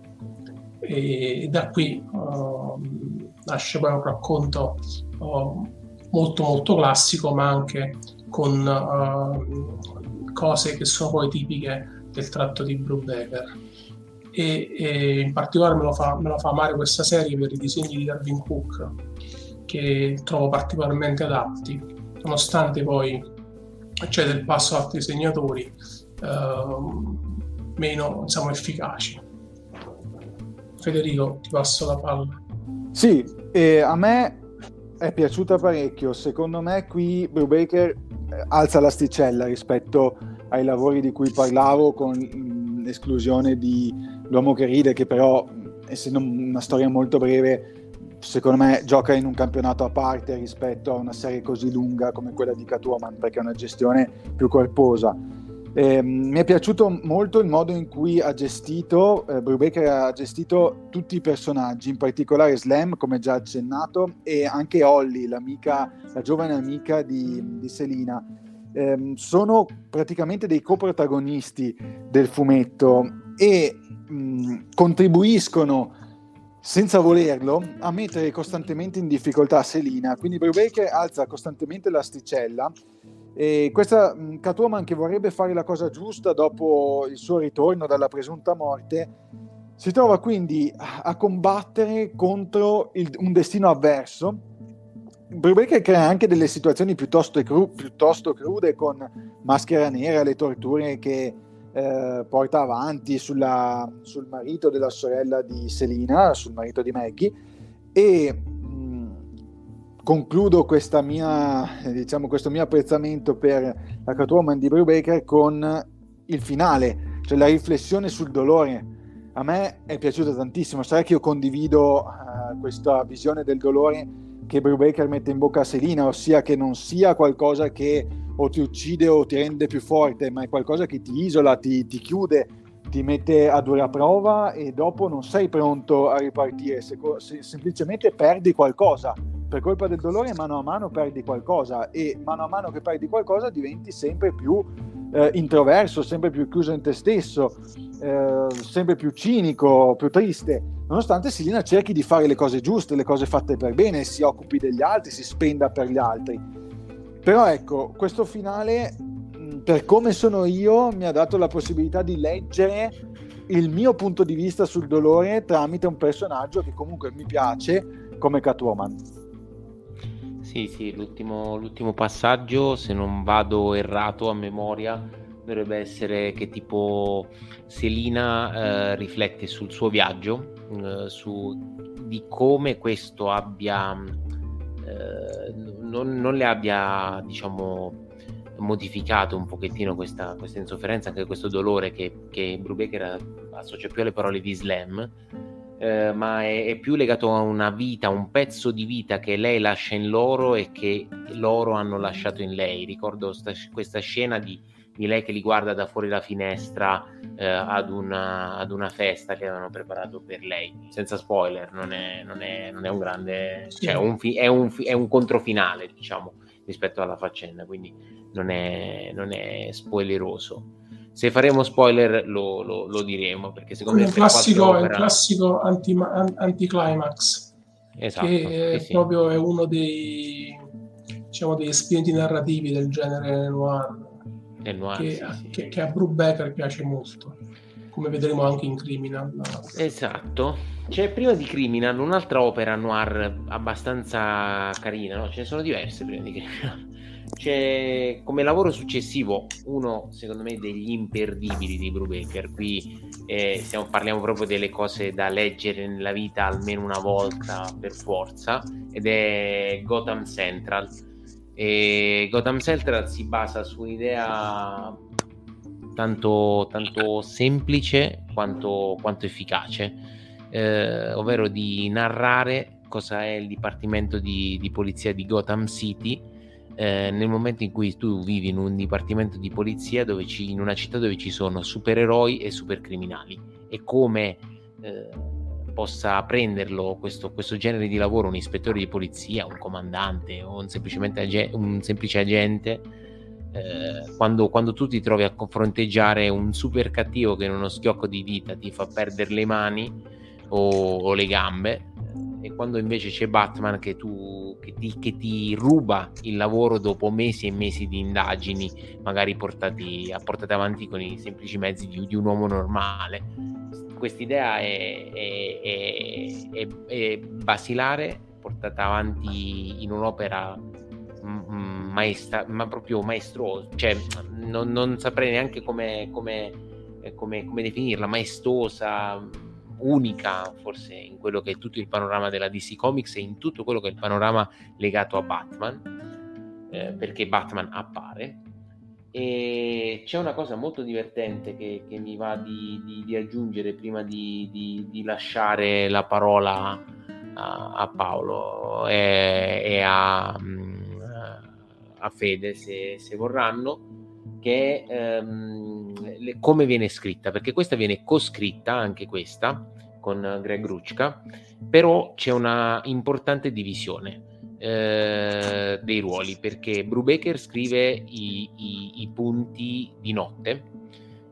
E, e da qui uh, nasce poi un racconto uh, molto molto classico, ma anche con uh, cose che sono poi tipiche del tratto di Brubaker. E, e in particolare me lo, fa, me lo, fa, amare questa serie per i disegni di Darwin Cook che trovo particolarmente adatti nonostante poi c'è del passo altri disegnatori eh, meno insomma, efficaci. Federico ti passo la palla sì, eh, a me è piaciuta parecchio secondo me qui Brubaker eh, alza l'asticella rispetto ai lavori di cui parlavo con mh, l'esclusione di L'uomo che ride, che però, essendo una storia molto breve, secondo me gioca in un campionato a parte rispetto a una serie così lunga come quella di Catwoman, perché è una gestione più corposa. Eh, mi è piaciuto molto il modo in cui ha gestito, eh, Brubaker ha gestito tutti i personaggi, in particolare Slam, come già accennato, e anche Holly, la giovane amica di, di Selina. Eh, sono praticamente dei coprotagonisti del fumetto e mh, contribuiscono senza volerlo a mettere costantemente in difficoltà Selina. Quindi Brubaker alza costantemente l'asticella e questa mh, Catwoman che vorrebbe fare la cosa giusta dopo il suo ritorno dalla presunta morte si trova quindi a combattere contro il, un destino avverso. Brubaker crea anche delle situazioni piuttosto, cru, piuttosto crude con maschera nera, le torture che eh, porta avanti sulla, sul marito della sorella di Selina, sul marito di Maggie e concludo mia, diciamo, questo mio apprezzamento per la Catwoman di Brubaker con il finale, cioè la riflessione sul dolore. A me è piaciuto tantissimo, sai che io condivido uh, questa visione del dolore che Brubaker mette in bocca a Selina, ossia che non sia qualcosa che o ti uccide o ti rende più forte, ma è qualcosa che ti isola, ti, ti chiude, ti mette a dura prova e dopo non sei pronto a ripartire, se, se, semplicemente perdi qualcosa. Per colpa del dolore mano a mano perdi qualcosa e mano a mano che perdi qualcosa diventi sempre più eh, introverso, sempre più chiuso in te stesso, eh, sempre più cinico, più triste, nonostante Silina cerchi di fare le cose giuste, le cose fatte per bene, si occupi degli altri, si spenda per gli altri. Però ecco, questo finale, per come sono io, mi ha dato la possibilità di leggere il mio punto di vista sul dolore tramite un personaggio che comunque mi piace come Catwoman. Sì, sì, l'ultimo, l'ultimo passaggio, se non vado errato a memoria, dovrebbe essere che tipo Selina eh, riflette sul suo viaggio, eh, su di come questo abbia eh, non, non, le abbia, diciamo, modificato un pochettino questa, questa insofferenza, anche questo dolore che, che Brubaker associa più alle parole di Slam, eh, ma è, è, più legato a una vita, un pezzo di vita che lei lascia in loro e che loro hanno lasciato in lei. Ricordo sta, questa scena di, di, lei che li guarda da fuori la finestra eh, ad, una, ad, una, festa che avevano preparato per lei, senza spoiler, non è, non è, non è un grande, cioè un fi, è, un, è un controfinale, diciamo, rispetto alla faccenda, quindi non è, non è spoileroso se faremo spoiler lo, lo, lo diremo perché secondo me è un classico, un classico anti, anticlimax esatto, che sì, proprio è uno dei diciamo degli espedienti narrativi del genere noir, noir che, sì, che, che, a Brubaker piace molto come vedremo anche in Criminal. Esatto. C'è prima di Criminal un'altra opera noir abbastanza carina no? ce ne sono diverse prima di Criminal c'è come lavoro successivo uno secondo me degli imperdibili di Brubaker. Qui eh, stiamo, parliamo proprio delle cose da leggere nella vita almeno una volta per forza ed è Gotham Central. E Gotham Central si basa su un'idea tanto, tanto semplice quanto, quanto efficace eh, ovvero di narrare cosa è il dipartimento di, di polizia di Gotham City eh, nel momento in cui tu vivi in un dipartimento di polizia ci, in una città dove ci sono supereroi e supercriminali e come eh, possa prenderlo questo, questo, genere di lavoro un ispettore di polizia, un comandante o un, ag- un semplice agente eh, quando, quando, tu ti trovi a fronteggiare un super cattivo che in uno schiocco di dita ti fa perdere le mani o, o le gambe e quando invece c'è Batman che, tu, che, ti, che ti ruba il lavoro dopo mesi e mesi di indagini, magari portati, portati avanti con i semplici mezzi di, di un uomo normale. Quest'idea è, è, è, è, basilare, portata avanti in un'opera maestra, ma proprio maestosa, cioè non, non saprei neanche come, come, come, come definirla, maestosa unica forse in quello che è tutto il panorama della DC Comics e in tutto quello che è il panorama legato a Batman, eh, perché Batman appare. E c'è una cosa molto divertente che, che mi va di, di, di aggiungere prima di, di, lasciare la parola a, a Paolo e, e a, mm, a, Fede se, se vorranno che ehm, le, come viene scritta, perché questa viene coscritta, anche questa, con Greg Rucka, però c'è una importante divisione eh, dei ruoli, perché Brubaker scrive i, i, i punti di notte,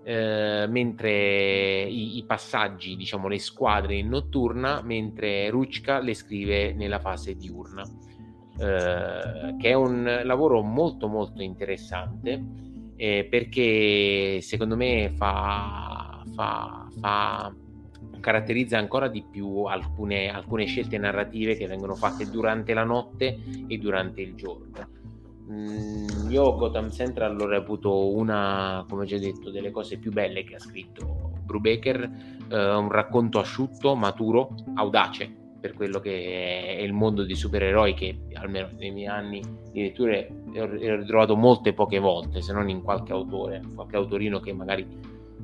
eh, mentre i, i, passaggi, diciamo le squadre in notturna, mentre Rucka le scrive nella fase diurna, eh, che è un lavoro molto molto interessante eh, perché secondo me fa, fa, fa, caratterizza ancora di più alcune, alcune, scelte narrative che vengono fatte durante la notte e durante il giorno. Mm, io Gotham Central lo reputo una, come già detto, delle cose più belle che ha scritto Brubaker, eh, un racconto asciutto, maturo, audace, per quello che è il mondo dei supereroi che almeno nei miei anni di letture ho ritrovato molte poche volte, se non in qualche autore, qualche autorino che magari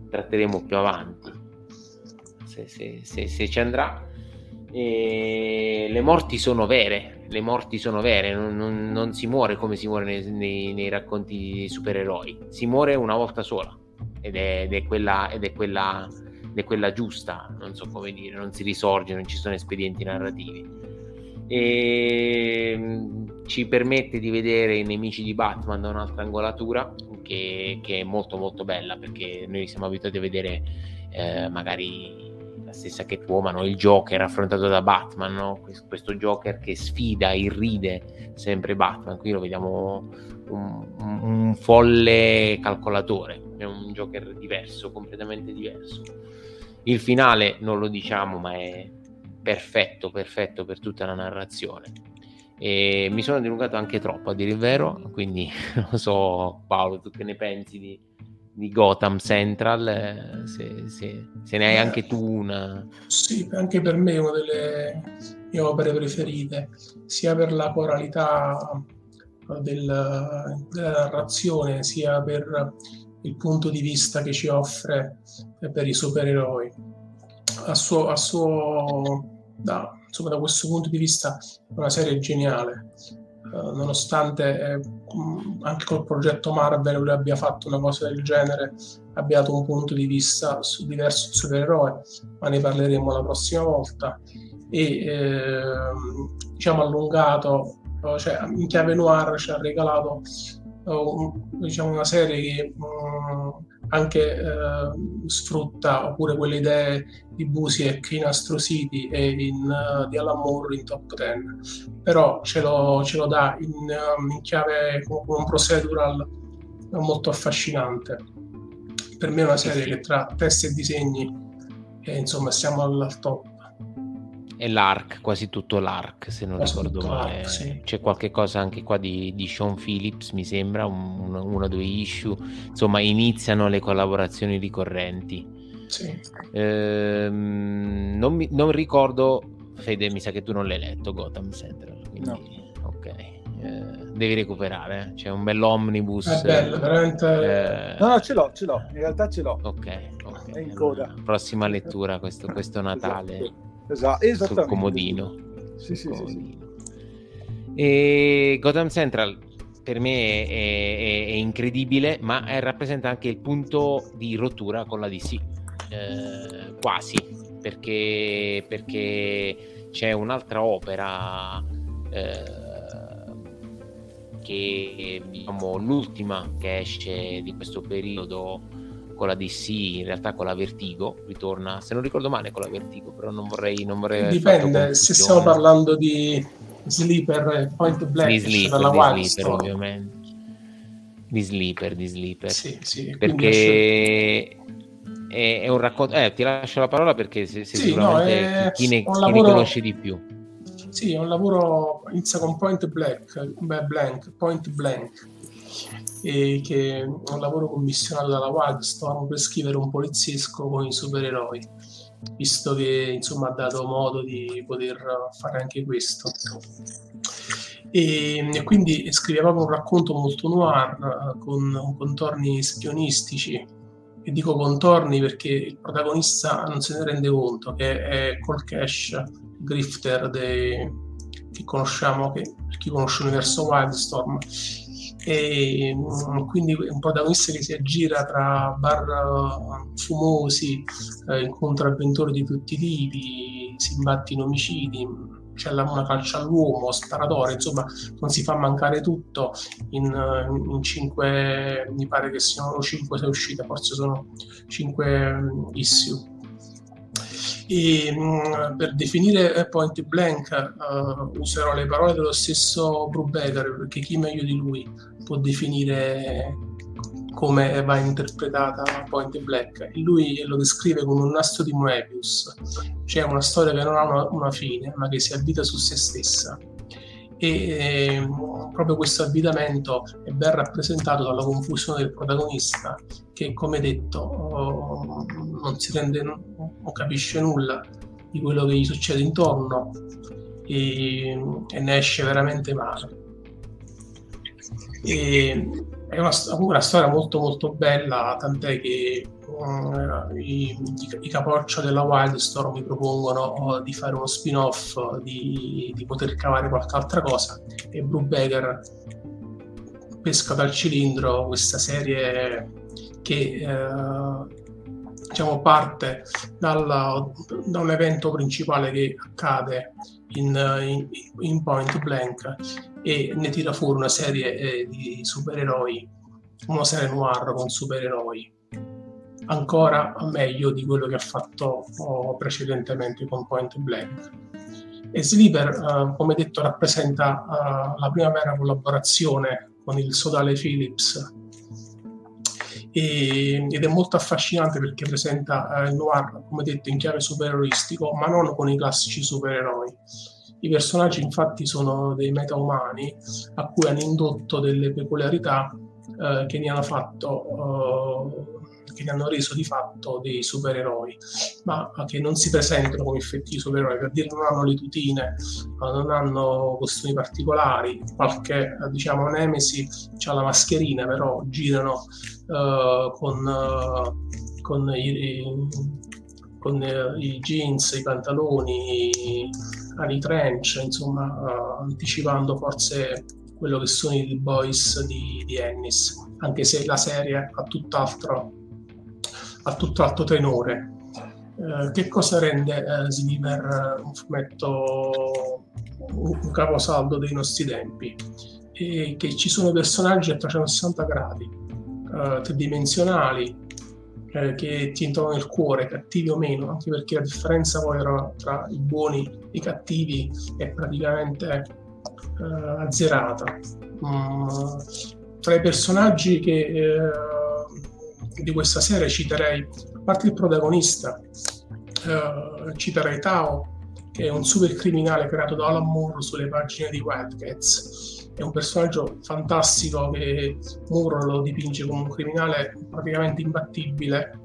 tratteremo più avanti, se, se, se, se ci andrà. E le morti sono vere, le morti sono vere, non, non, non si muore come si muore nei, nei, nei, racconti di supereroi, si muore una volta sola ed è, ed è quella, ed è quella è quella giusta, non so come dire, non si risorge, non ci sono espedienti narrativi. E mm, ci permette di vedere i nemici di Batman da un'altra angolatura che, che è molto molto bella perché noi siamo abituati a vedere eh, magari la stessa Catwoman o il Joker affrontato da Batman, no? questo Joker che sfida, irride sempre Batman, qui lo vediamo un, un folle calcolatore, è un Joker diverso, completamente diverso. Il finale non lo diciamo, ma è perfetto, perfetto per tutta la narrazione. E mi sono dilungato anche troppo, a dire il vero, quindi non so Paolo, tu che ne pensi di, di Gotham Central, eh, se, se, se, ne hai anche tu una. Sì, anche per me è una delle mie opere preferite, sia per la coralità del, della narrazione, sia per il punto di vista che ci offre per i supereroi. a suo, a suo da, insomma, da questo punto di vista una serie geniale. Uh, nonostante eh, anche col progetto Marvel lui abbia fatto una cosa del genere, abbia dato un punto di vista su diverso supereroe, ma ne parleremo la prossima volta. E eh, diciamo allungato, cioè in chiave noir ci ha regalato uh, diciamo una serie che uh, anche eh, sfrutta oppure quelle idee di Busiek in Astro City e in, uh, di Alan Moore in Top Ten. Però ce lo, ce lo dà in, um, in chiave con un procedural molto affascinante. Per me è una serie che tra test e disegni eh, insomma siamo al top è l'ARC, quasi tutto l'ARC se non quasi ricordo male. Sì. C'è qualche cosa anche qua di, di Sean Phillips, mi sembra, un, uno o due issue. Insomma, iniziano le collaborazioni ricorrenti. Sì. Ehm, non, mi, non, ricordo, Fede, mi sa che tu non l'hai letto Gotham Central. Quindi, no. ok. Eh, devi recuperare, eh. c'è un bell'omnibus. È bello, veramente. Eh... No, no, ce l'ho, ce l'ho, in realtà ce l'ho. Ok, ok. È in coda. Prossima lettura, questo, questo Natale. Esatto. Esatto, esattamente. Sul comodino. Sì, sì, comodino. sì, E Gotham Central per me è, è, è incredibile, ma è, rappresenta anche il punto di rottura con la DC. Eh, quasi, perché, perché c'è un'altra opera eh, che diciamo l'ultima che esce di questo periodo con la DC, in realtà con la Vertigo, ritorna, se non ricordo male con la Vertigo, però non vorrei... Non vorrei Dipende, se stiamo parlando di Sleeper e Point Black, di Sleeper, dalla di Wild Sleeper ovviamente. Di Sleeper, di Sleeper. Sì, sì, perché è, è, un racconto... Eh, ti lascio la parola perché se, se sì, sicuramente no, è... chi, ne, chi lavoro... ne conosce di più. Sì, è un lavoro, inizia con Point Black, beh, blank, Point Blank, e che è un lavoro commissionato dalla Wildstorm per scrivere un poliziesco con i supereroi, visto che insomma ha dato modo di poter fare anche questo. E, e quindi scriveva un racconto molto noir con contorni spionistici e dico contorni perché il protagonista non se ne rende conto che è Col Cash, grifter dei, che conosciamo, che, per chi conosce l'universo Wildstorm e mm, quindi un protagonista che si aggira tra bar eh, fumosi, eh, incontra avventori di tutti i tipi, si imbatte in omicidi, c'è una calcia all'uomo, sparatore, insomma non si fa mancare tutto in, in cinque, mi pare che siano cinque sei uscite, forse sono cinque mm, issue. E, mh, mm, per definire Point Blank uh, userò le parole dello stesso Brubaker perché chi meglio di lui può definire come va interpretata Point Black. Lui lo descrive come un nastro di Moebius, cioè una storia che non ha una, una fine, ma che si avvita su se stessa. E eh, proprio questo avvitamento è ben rappresentato dalla confusione del protagonista, che come detto oh, non si rende, non capisce nulla di quello che gli succede intorno e, e ne esce veramente male. E è una, una, storia molto molto bella, tant'è che um, i, i, capoccia della Wildstorm mi propongono oh, di fare uno spin-off, di, di, poter cavare qualche altra cosa. E Brubaker pesca dal cilindro questa serie che eh, diciamo, parte dalla, da un evento principale che accade in, in, in, Point Blank e ne tira fuori una serie eh, di supereroi, una serie noir con supereroi ancora meglio di quello che ha fatto oh, precedentemente con Point Blank. E Sleeper, uh, come detto, rappresenta uh, la prima vera collaborazione con il sodale Philips e, ed è molto affascinante perché presenta eh, il noir, come detto, in chiave supereroistico, ma non con i classici supereroi. I personaggi infatti sono dei meta-umani a cui hanno indotto delle peculiarità eh, che ne hanno fatto eh, che ne hanno reso di fatto dei supereroi, ma che non si presentano come effettivi supereroi, per dire non hanno le tutine, non hanno costumi particolari, qualche diciamo Nemesi ha la mascherina, però girano uh, con, uh, con i, con eh, i jeans, i pantaloni, i trench, insomma, uh, anticipando forse quello che sono i boys di, di Ennis, anche se la serie ha tutt'altro, ha tutt'altro tenore. Uh, che cosa rende uh, Sliver un fumetto, un, caposaldo dei nostri tempi? E che ci sono personaggi a 360 gradi, uh, tridimensionali, eh, che ti entrano nel cuore, cattivi o meno, anche perché la differenza poi tra, tra i buoni e i cattivi è praticamente eh, azzerata. Mm, tra i personaggi che, eh, di questa serie citerei, a parte il protagonista, eh, citerei Tao, che è un super criminale creato da Alan Moore sulle pagine di Wildcats. È un personaggio fantastico che Moore lo dipinge come un criminale praticamente imbattibile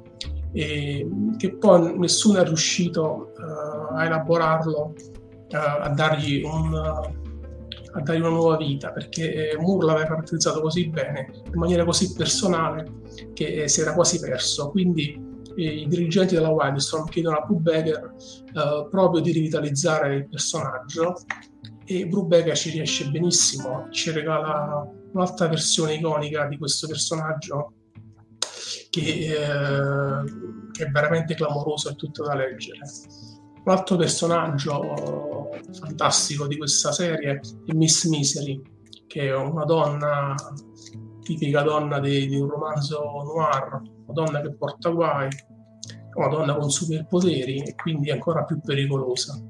e che poi nessuno è riuscito uh, a elaborarlo, uh, a, dargli un, a dargli una nuova vita perché Moore l'aveva caratterizzato così bene, in maniera così personale che si era quasi perso. Quindi i dirigenti della Wildstorm chiedono a Brubaker proprio di rivitalizzare il personaggio e Brubaker ci riesce benissimo, ci regala un'altra versione iconica di questo personaggio che, eh, che è veramente clamoroso e tutto da leggere. Un altro personaggio fantastico di questa serie è Miss Misery, che è una donna, tipica donna di, di un romanzo noir, una donna che porta guai, una donna con superpoteri e quindi ancora più pericolosa.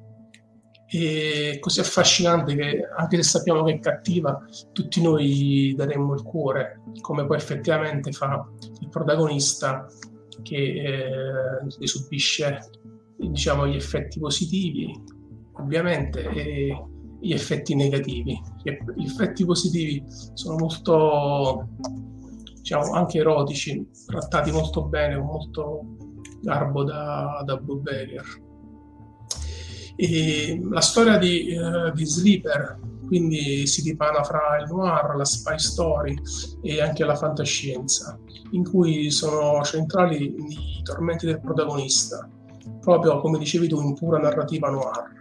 E così affascinante che anche se sappiamo che è cattiva, tutti noi daremmo il cuore, come poi effettivamente fa il protagonista che eh, subisce diciamo, gli effetti positivi, ovviamente, e gli effetti negativi. Gli effetti positivi sono molto, diciamo, anche erotici, trattati molto bene, con molto garbo da, da Brubaker e la storia di, uh, di Sleeper quindi si dipana fra il noir, la spy story e anche la fantascienza, in cui sono centrali i tormenti del protagonista, proprio come dicevi tu, in pura narrativa noir.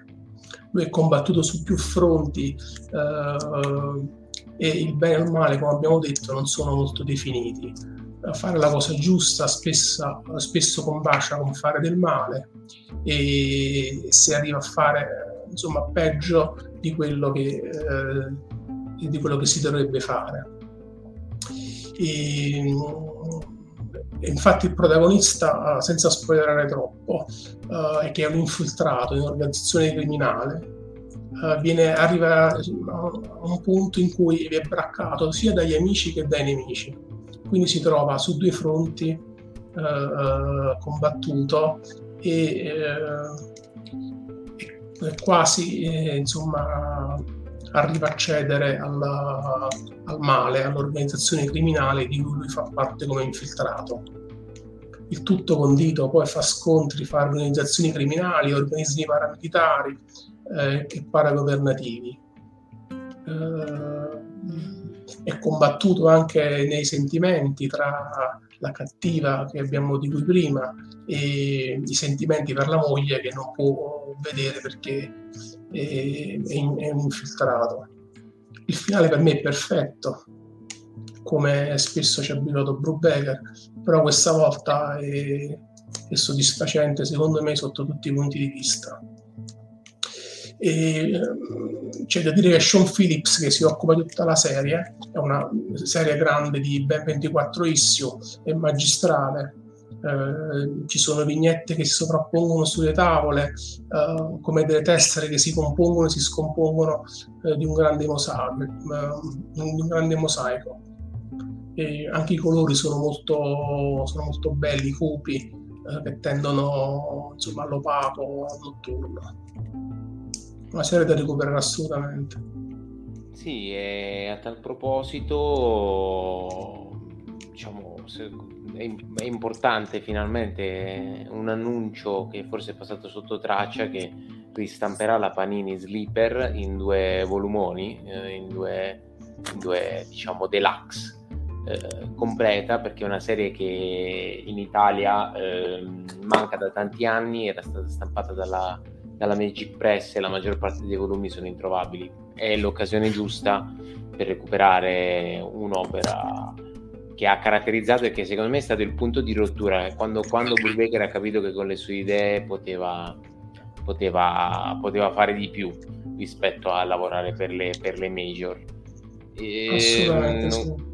Lui è combattuto su più fronti eh, e il bene e il male, come abbiamo detto, non sono molto definiti. Fare la cosa giusta spesso, spesso combacia con fare del male e si arriva a fare insomma peggio di quello che, eh, di quello che si dovrebbe fare. E infatti il protagonista, senza spoilerare troppo, uh, è che è un infiltrato in un'organizzazione criminale. Uh, viene, arriva a un punto in cui è braccato sia dagli amici che dai nemici. Quindi si trova su due fronti uh, combattuto e eh, quasi eh, insomma arriva a cedere alla, al male, all'organizzazione criminale di cui lui fa parte come infiltrato. Il tutto condito poi fa scontri fra organizzazioni criminali, organismi paramilitari eh, e paragovernativi. Eh, è combattuto anche nei sentimenti tra la cattiva che abbiamo di cui prima e i sentimenti per la moglie che non può vedere perché è, è, un infiltrato. Il finale per me è perfetto, come spesso ci ha abituato Brubaker, però questa volta è, è soddisfacente secondo me sotto tutti i punti di vista. E, ehm, c'è da dire che Sean Phillips, che si occupa di tutta la serie, è una serie grande di ben 24 issue, è magistrale. Eh, ci sono vignette che si sovrappongono sulle tavole, eh, come delle tessere che si compongono e si scompongono eh, di un grande mosaico. Eh, un grande mosaico. E anche i colori sono molto, sono molto belli, cupi, eh, che tendono insomma, all'opaco, al notturno una serie da recuperare assolutamente. Sì, e a tal proposito, diciamo, è importante finalmente un annuncio che forse è passato sotto traccia che ristamperà la Panini Sleeper in due volumoni, eh, in due, in due diciamo deluxe eh, completa perché è una serie che in Italia eh, manca da tanti anni, era stata stampata dalla, dalla Magic Press e la maggior parte dei volumi sono introvabili. È l'occasione giusta per recuperare un'opera che ha caratterizzato e che secondo me è stato il punto di rottura quando, quando Brubaker ha capito che con le sue idee poteva, poteva, poteva fare di più rispetto a lavorare per le, per le major. E, Assolutamente, non, sì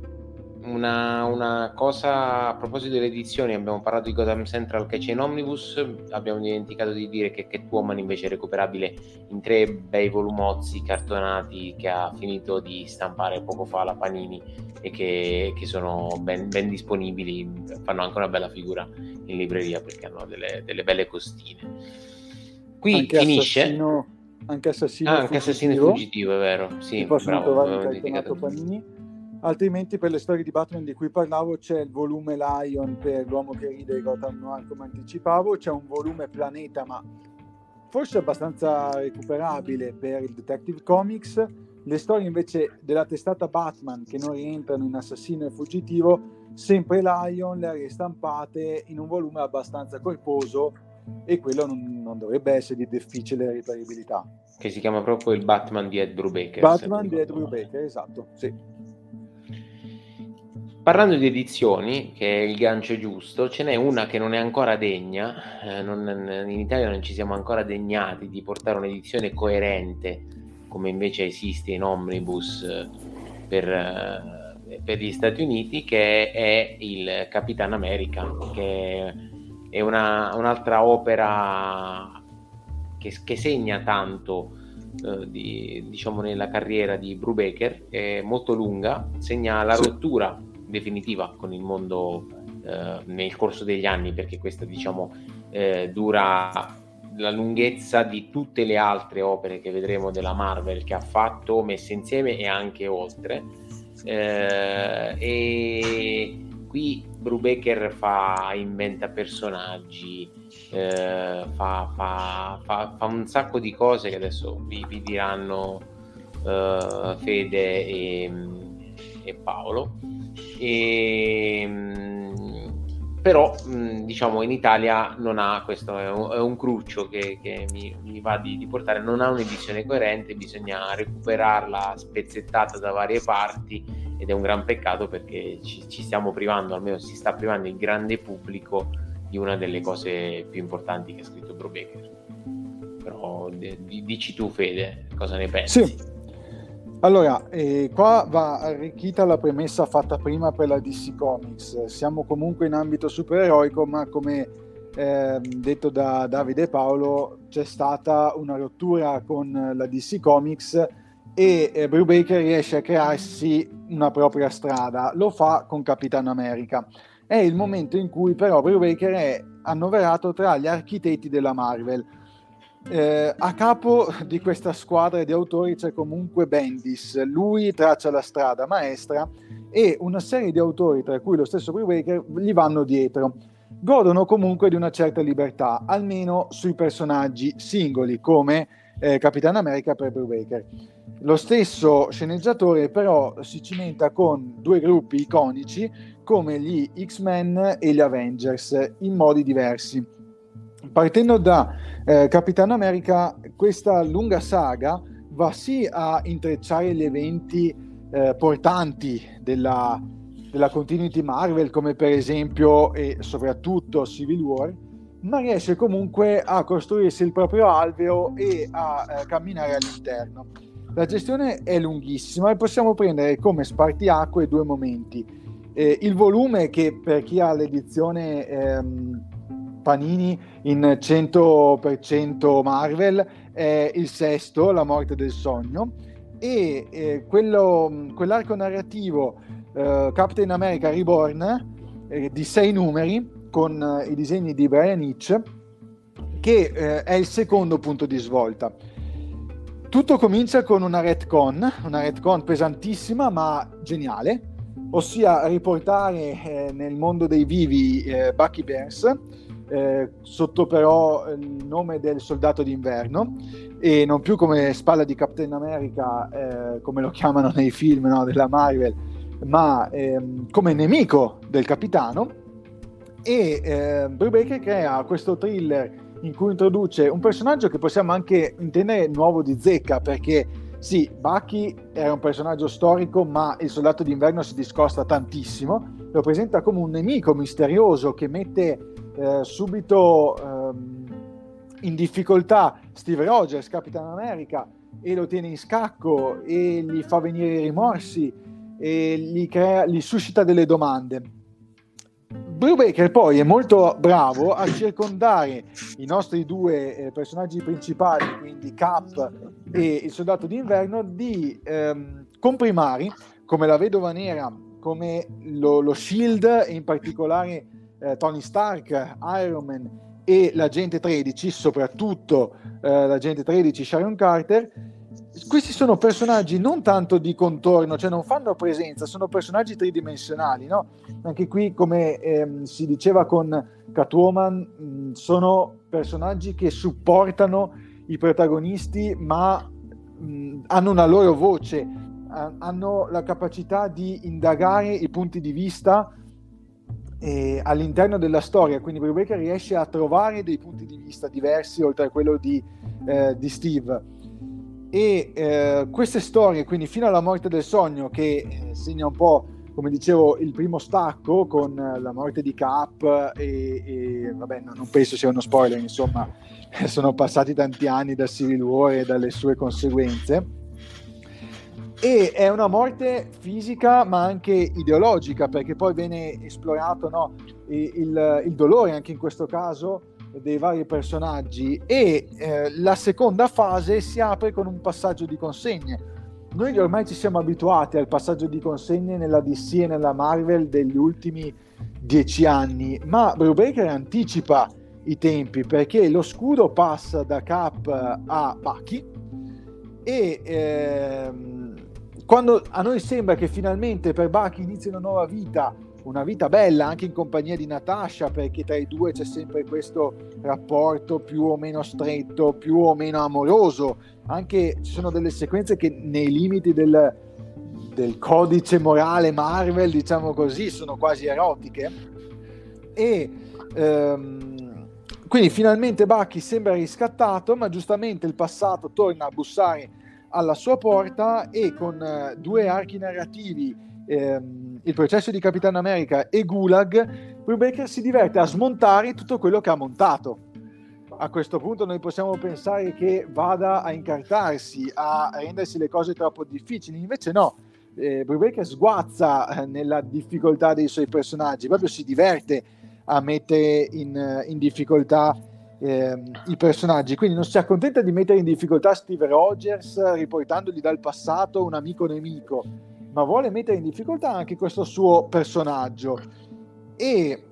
una, una, cosa a proposito delle edizioni, abbiamo parlato di Gotham Central che c'è in Omnibus, abbiamo dimenticato di dire che Catwoman invece è recuperabile in tre bei volumozzi cartonati che ha finito di stampare poco fa la Panini e che, che sono ben, ben, disponibili, fanno anche una bella figura in libreria perché hanno delle, delle belle costine. Qui anche finisce... Assassino, anche Assassino, ah, anche Assassino è fuggitivo, è vero. Sì, bravo, Panini altrimenti per le storie di Batman di cui parlavo c'è il volume Lion per l'uomo che ride Gotham Noir come anticipavo c'è un volume Planeta ma forse abbastanza recuperabile per il Detective Comics. Le storie invece della testata Batman che non rientrano in Assassino e Fuggitivo sempre Lion le ha ristampate in un volume abbastanza corposo e quello non, non dovrebbe essere di difficile riparibilità. Che si chiama proprio il Batman di Ed Brubaker Batman di Ed Brubaker esatto sì Parlando di edizioni, che è il gancio giusto, ce n'è una che non è ancora degna, eh, non, in Italia non ci siamo ancora degnati di portare un'edizione coerente, come invece esiste in Omnibus eh, per, eh, per gli Stati Uniti, che è il Capitan America, che è una, un'altra opera che, che segna tanto eh, di, diciamo nella carriera di Brubaker, è molto lunga, segna la rottura definitiva con il mondo eh, nel corso degli anni, perché questa diciamo eh, dura la lunghezza di tutte le altre opere che vedremo della Marvel che ha fatto, messe insieme e anche oltre. Eh, e qui Brubaker fa, inventa personaggi, eh, fa, fa, fa, fa, un sacco di cose che adesso vi, vi diranno uh, Fede e, e Paolo. E, ehm, però diciamo in Italia non ha questo è un, è un cruccio che, che mi, mi, va di, di, portare non ha un'edizione coerente bisogna recuperarla spezzettata da varie parti ed è un gran peccato perché ci, ci stiamo privando almeno si sta privando il grande pubblico di una delle cose più importanti che ha scritto Brubaker però d- d- dici tu Fede cosa ne pensi? Sì allora, eh, qua va arricchita la premessa fatta prima per la DC Comics. Siamo comunque in ambito supereroico, ma come eh, detto da Davide Paolo, c'è stata una rottura con la DC Comics e eh, Brubaker riesce a crearsi una propria strada. Lo fa con Capitan America. È il momento in cui però Brubaker è annoverato tra gli architetti della Marvel eh, a capo di questa squadra di autori c'è comunque Bendis, lui traccia la strada maestra e una serie di autori, tra cui lo stesso Brubaker, gli vanno dietro. Godono comunque di una certa libertà, almeno sui personaggi singoli, come eh, Capitan America per Brubaker. Lo stesso sceneggiatore però si cimenta con due gruppi iconici come gli X-Men e gli Avengers in modi diversi. Partendo da eh, Capitan America, questa lunga saga va sì a intrecciare gli eventi eh, portanti della, della continuity Marvel, come per esempio e soprattutto Civil War, ma riesce comunque a costruirsi il proprio alveo e a eh, camminare all'interno. La gestione è lunghissima e possiamo prendere come spartiacque due momenti. Eh, il volume che per chi ha l'edizione ehm, Panini in 100% Marvel è il sesto, La morte del sogno, e eh, quello, quell'arco narrativo eh, Captain America Reborn eh, di sei numeri con eh, i disegni di Brian Hitch che eh, è il secondo punto di svolta. Tutto comincia con una retcon, una retcon pesantissima ma geniale, ossia riportare eh, nel mondo dei vivi Bucky Burns eh, sotto però il nome del soldato d'inverno e non più come spalla di Captain America eh, come lo chiamano nei film no, della Marvel ma ehm, come nemico del capitano. E eh, Brubaker crea questo thriller in cui introduce un personaggio che possiamo anche intendere nuovo di zecca perché sì, Bucky era un personaggio storico ma il soldato d'inverno si discosta tantissimo lo presenta come un nemico misterioso che mette eh, subito ehm, in difficoltà Steve Rogers, Capitan America e lo tiene in scacco e gli fa venire i rimorsi e gli, crea, gli suscita delle domande. Brubaker poi è molto bravo a circondare i nostri due eh, personaggi principali, quindi Cap e il soldato d'inverno, di ehm, comprimari come la vedova nera, come lo, lo Shield e in particolare eh, Tony Stark, Iron Man e l'agente 13, soprattutto eh, l'agente 13 Sharon Carter, questi sono personaggi non tanto di contorno, cioè non fanno presenza, sono personaggi tridimensionali, no? Anche qui, come ehm, si diceva con Catwoman, mh, sono personaggi che supportano i protagonisti, ma mh, hanno una loro voce, hanno la capacità di indagare i punti di vista eh, all'interno della storia, quindi Brubaker riesce a trovare dei punti di vista diversi oltre a quello di, eh, di Steve. E eh, queste storie, quindi fino alla morte del sogno, che eh, segna un po', come dicevo, il primo stacco con la morte di Cap e, e vabbè, no, non penso sia uno spoiler, insomma, sono passati tanti anni da Civil War e dalle sue conseguenze. E è una morte fisica ma anche ideologica perché poi viene esplorato no, il, il, dolore anche in questo caso dei vari personaggi. E eh, la seconda fase si apre con un passaggio di consegne. Noi ormai ci siamo abituati al passaggio di consegne nella DC e nella Marvel degli ultimi dieci anni ma Brubaker anticipa i tempi perché lo scudo passa da Cap a Bucky e ehm, quando a noi sembra che finalmente per Bucky inizi una nuova vita, una vita bella anche in compagnia di Natasha, perché tra i due c'è sempre questo rapporto più o meno stretto, più o meno amoroso, anche ci sono delle sequenze che nei limiti del, del codice morale Marvel, diciamo così, sono quasi erotiche. E ehm, quindi finalmente Bucky sembra riscattato, ma giustamente il passato torna a bussare alla sua porta e con eh, due archi narrativi, ehm, il processo di Capitano America e Gulag, Brubaker si diverte a smontare tutto quello che ha montato. A questo punto noi possiamo pensare che vada a incartarsi, a rendersi le cose troppo difficili, invece no, eh, Brubaker sguazza eh, nella difficoltà dei suoi personaggi, proprio si diverte a mettere in, eh, in difficoltà eh, i personaggi, quindi non si accontenta di mettere in difficoltà Steve Rogers riportandogli dal passato un amico nemico, ma vuole mettere in difficoltà anche questo suo personaggio. E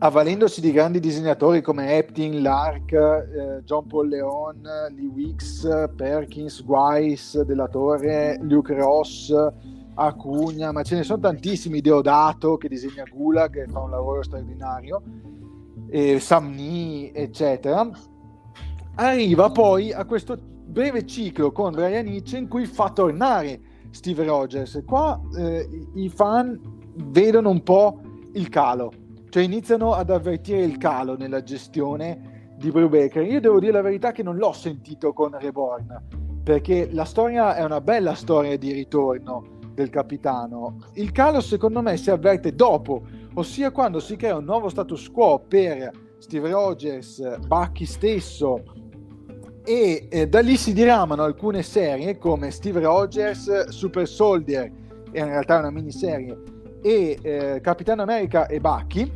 avvalendosi di grandi disegnatori come Eptin, Lark, eh, John Paul Leon, Lee Wicks, Perkins, Weiss, Della Torre, Luke Ross, Acugna, ma ce ne sono tantissimi, Deodato che disegna Gulag e fa un lavoro straordinario eh, Sam Nee, eccetera, arriva poi a questo breve ciclo con Brian Hitch in cui fa tornare Steve Rogers. Qua eh, i fan vedono un po' il calo, cioè iniziano ad avvertire il calo nella gestione di Brubaker. Io devo dire la verità che non l'ho sentito con Reborn, perché la storia è una bella storia di ritorno del capitano. Il calo secondo me si avverte dopo ossia quando si crea un nuovo status quo per Steve Rogers, Bucky stesso e eh, da lì si diramano alcune serie come Steve Rogers, Super Soldier, in realtà è una miniserie, e eh, Capitano America e Bucky,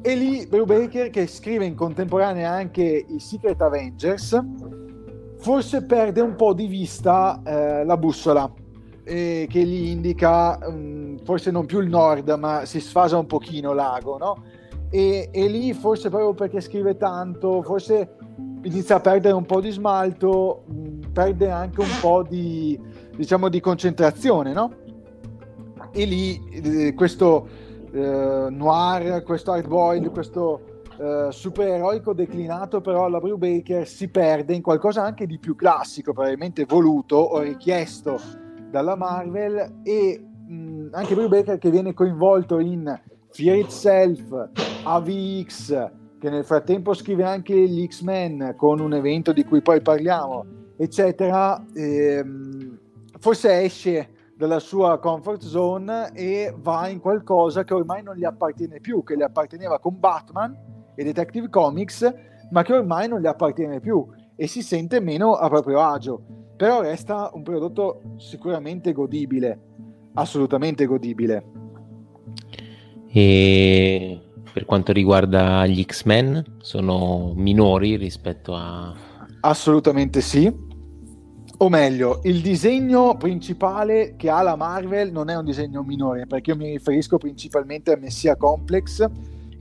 e lì Brubaker che scrive in contemporanea anche i Secret Avengers, forse perde un po' di vista eh, la bussola eh, che gli indica um, forse non più il nord, ma si sfasa un pochino l'ago, no? E, e, lì forse proprio perché scrive tanto, forse inizia a perdere un po' di smalto, mh, mm, perde anche un po' di, diciamo, di concentrazione, no? E lì eh, questo eh, noir, questo hard boiled, questo Uh, supereroico declinato però alla Brubaker si perde in qualcosa anche di più classico, probabilmente voluto o richiesto dalla Marvel e mh, anche Brubaker che viene coinvolto in Fear Itself, AVX, che nel frattempo scrive anche gli X-Men con un evento di cui poi parliamo, eccetera, ehm, forse esce dalla sua comfort zone e va in qualcosa che ormai non gli appartiene più, che gli apparteneva con Batman e Detective Comics, ma che ormai non gli appartiene più e si sente meno a proprio agio. Però resta un prodotto sicuramente godibile, assolutamente godibile. E per quanto riguarda gli X-Men, sono minori rispetto a... Assolutamente sì. O meglio, il disegno principale che ha la Marvel non è un disegno minore, perché io mi riferisco principalmente a Messia Complex,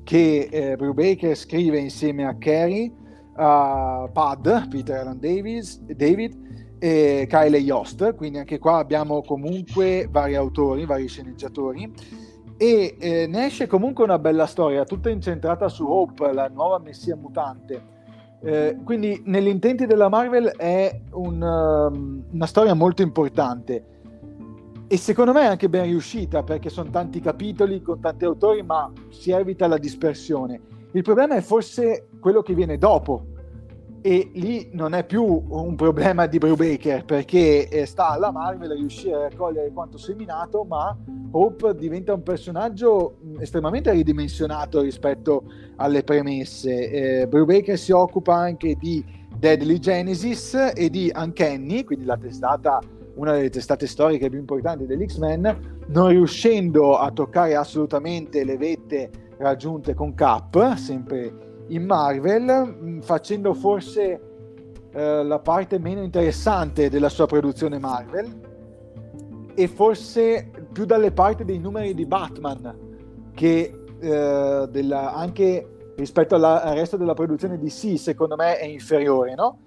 che eh, Brubaker scrive insieme a Carey, a Pad, Peter Allen Davis, David e Kyle Yost, quindi anche qua abbiamo comunque vari autori, vari sceneggiatori e eh, ne esce comunque una bella storia, tutta incentrata su Hope, la nuova messia mutante. Eh, quindi negli intenti della Marvel è un, um, una storia molto importante e secondo me è anche ben riuscita perché sono tanti capitoli con tanti autori ma si evita la dispersione. Il problema è forse quello che viene dopo, e lì non è più un problema di Brubaker perché eh, sta alla Marvel riuscire a raccogliere quanto seminato ma Hope diventa un personaggio estremamente ridimensionato rispetto alle premesse. Eh, Brubaker si occupa anche di Deadly Genesis e di Uncanny quindi la testata una delle testate storiche più importanti dell'X-Men non riuscendo a toccare assolutamente le vette raggiunte con Cap sempre in Marvel, mm, facendo forse eh, la parte meno interessante della sua produzione Marvel e forse più dalle parti dei numeri di Batman che eh, della, anche rispetto alla, al resto della produzione di sì secondo me è inferiore no?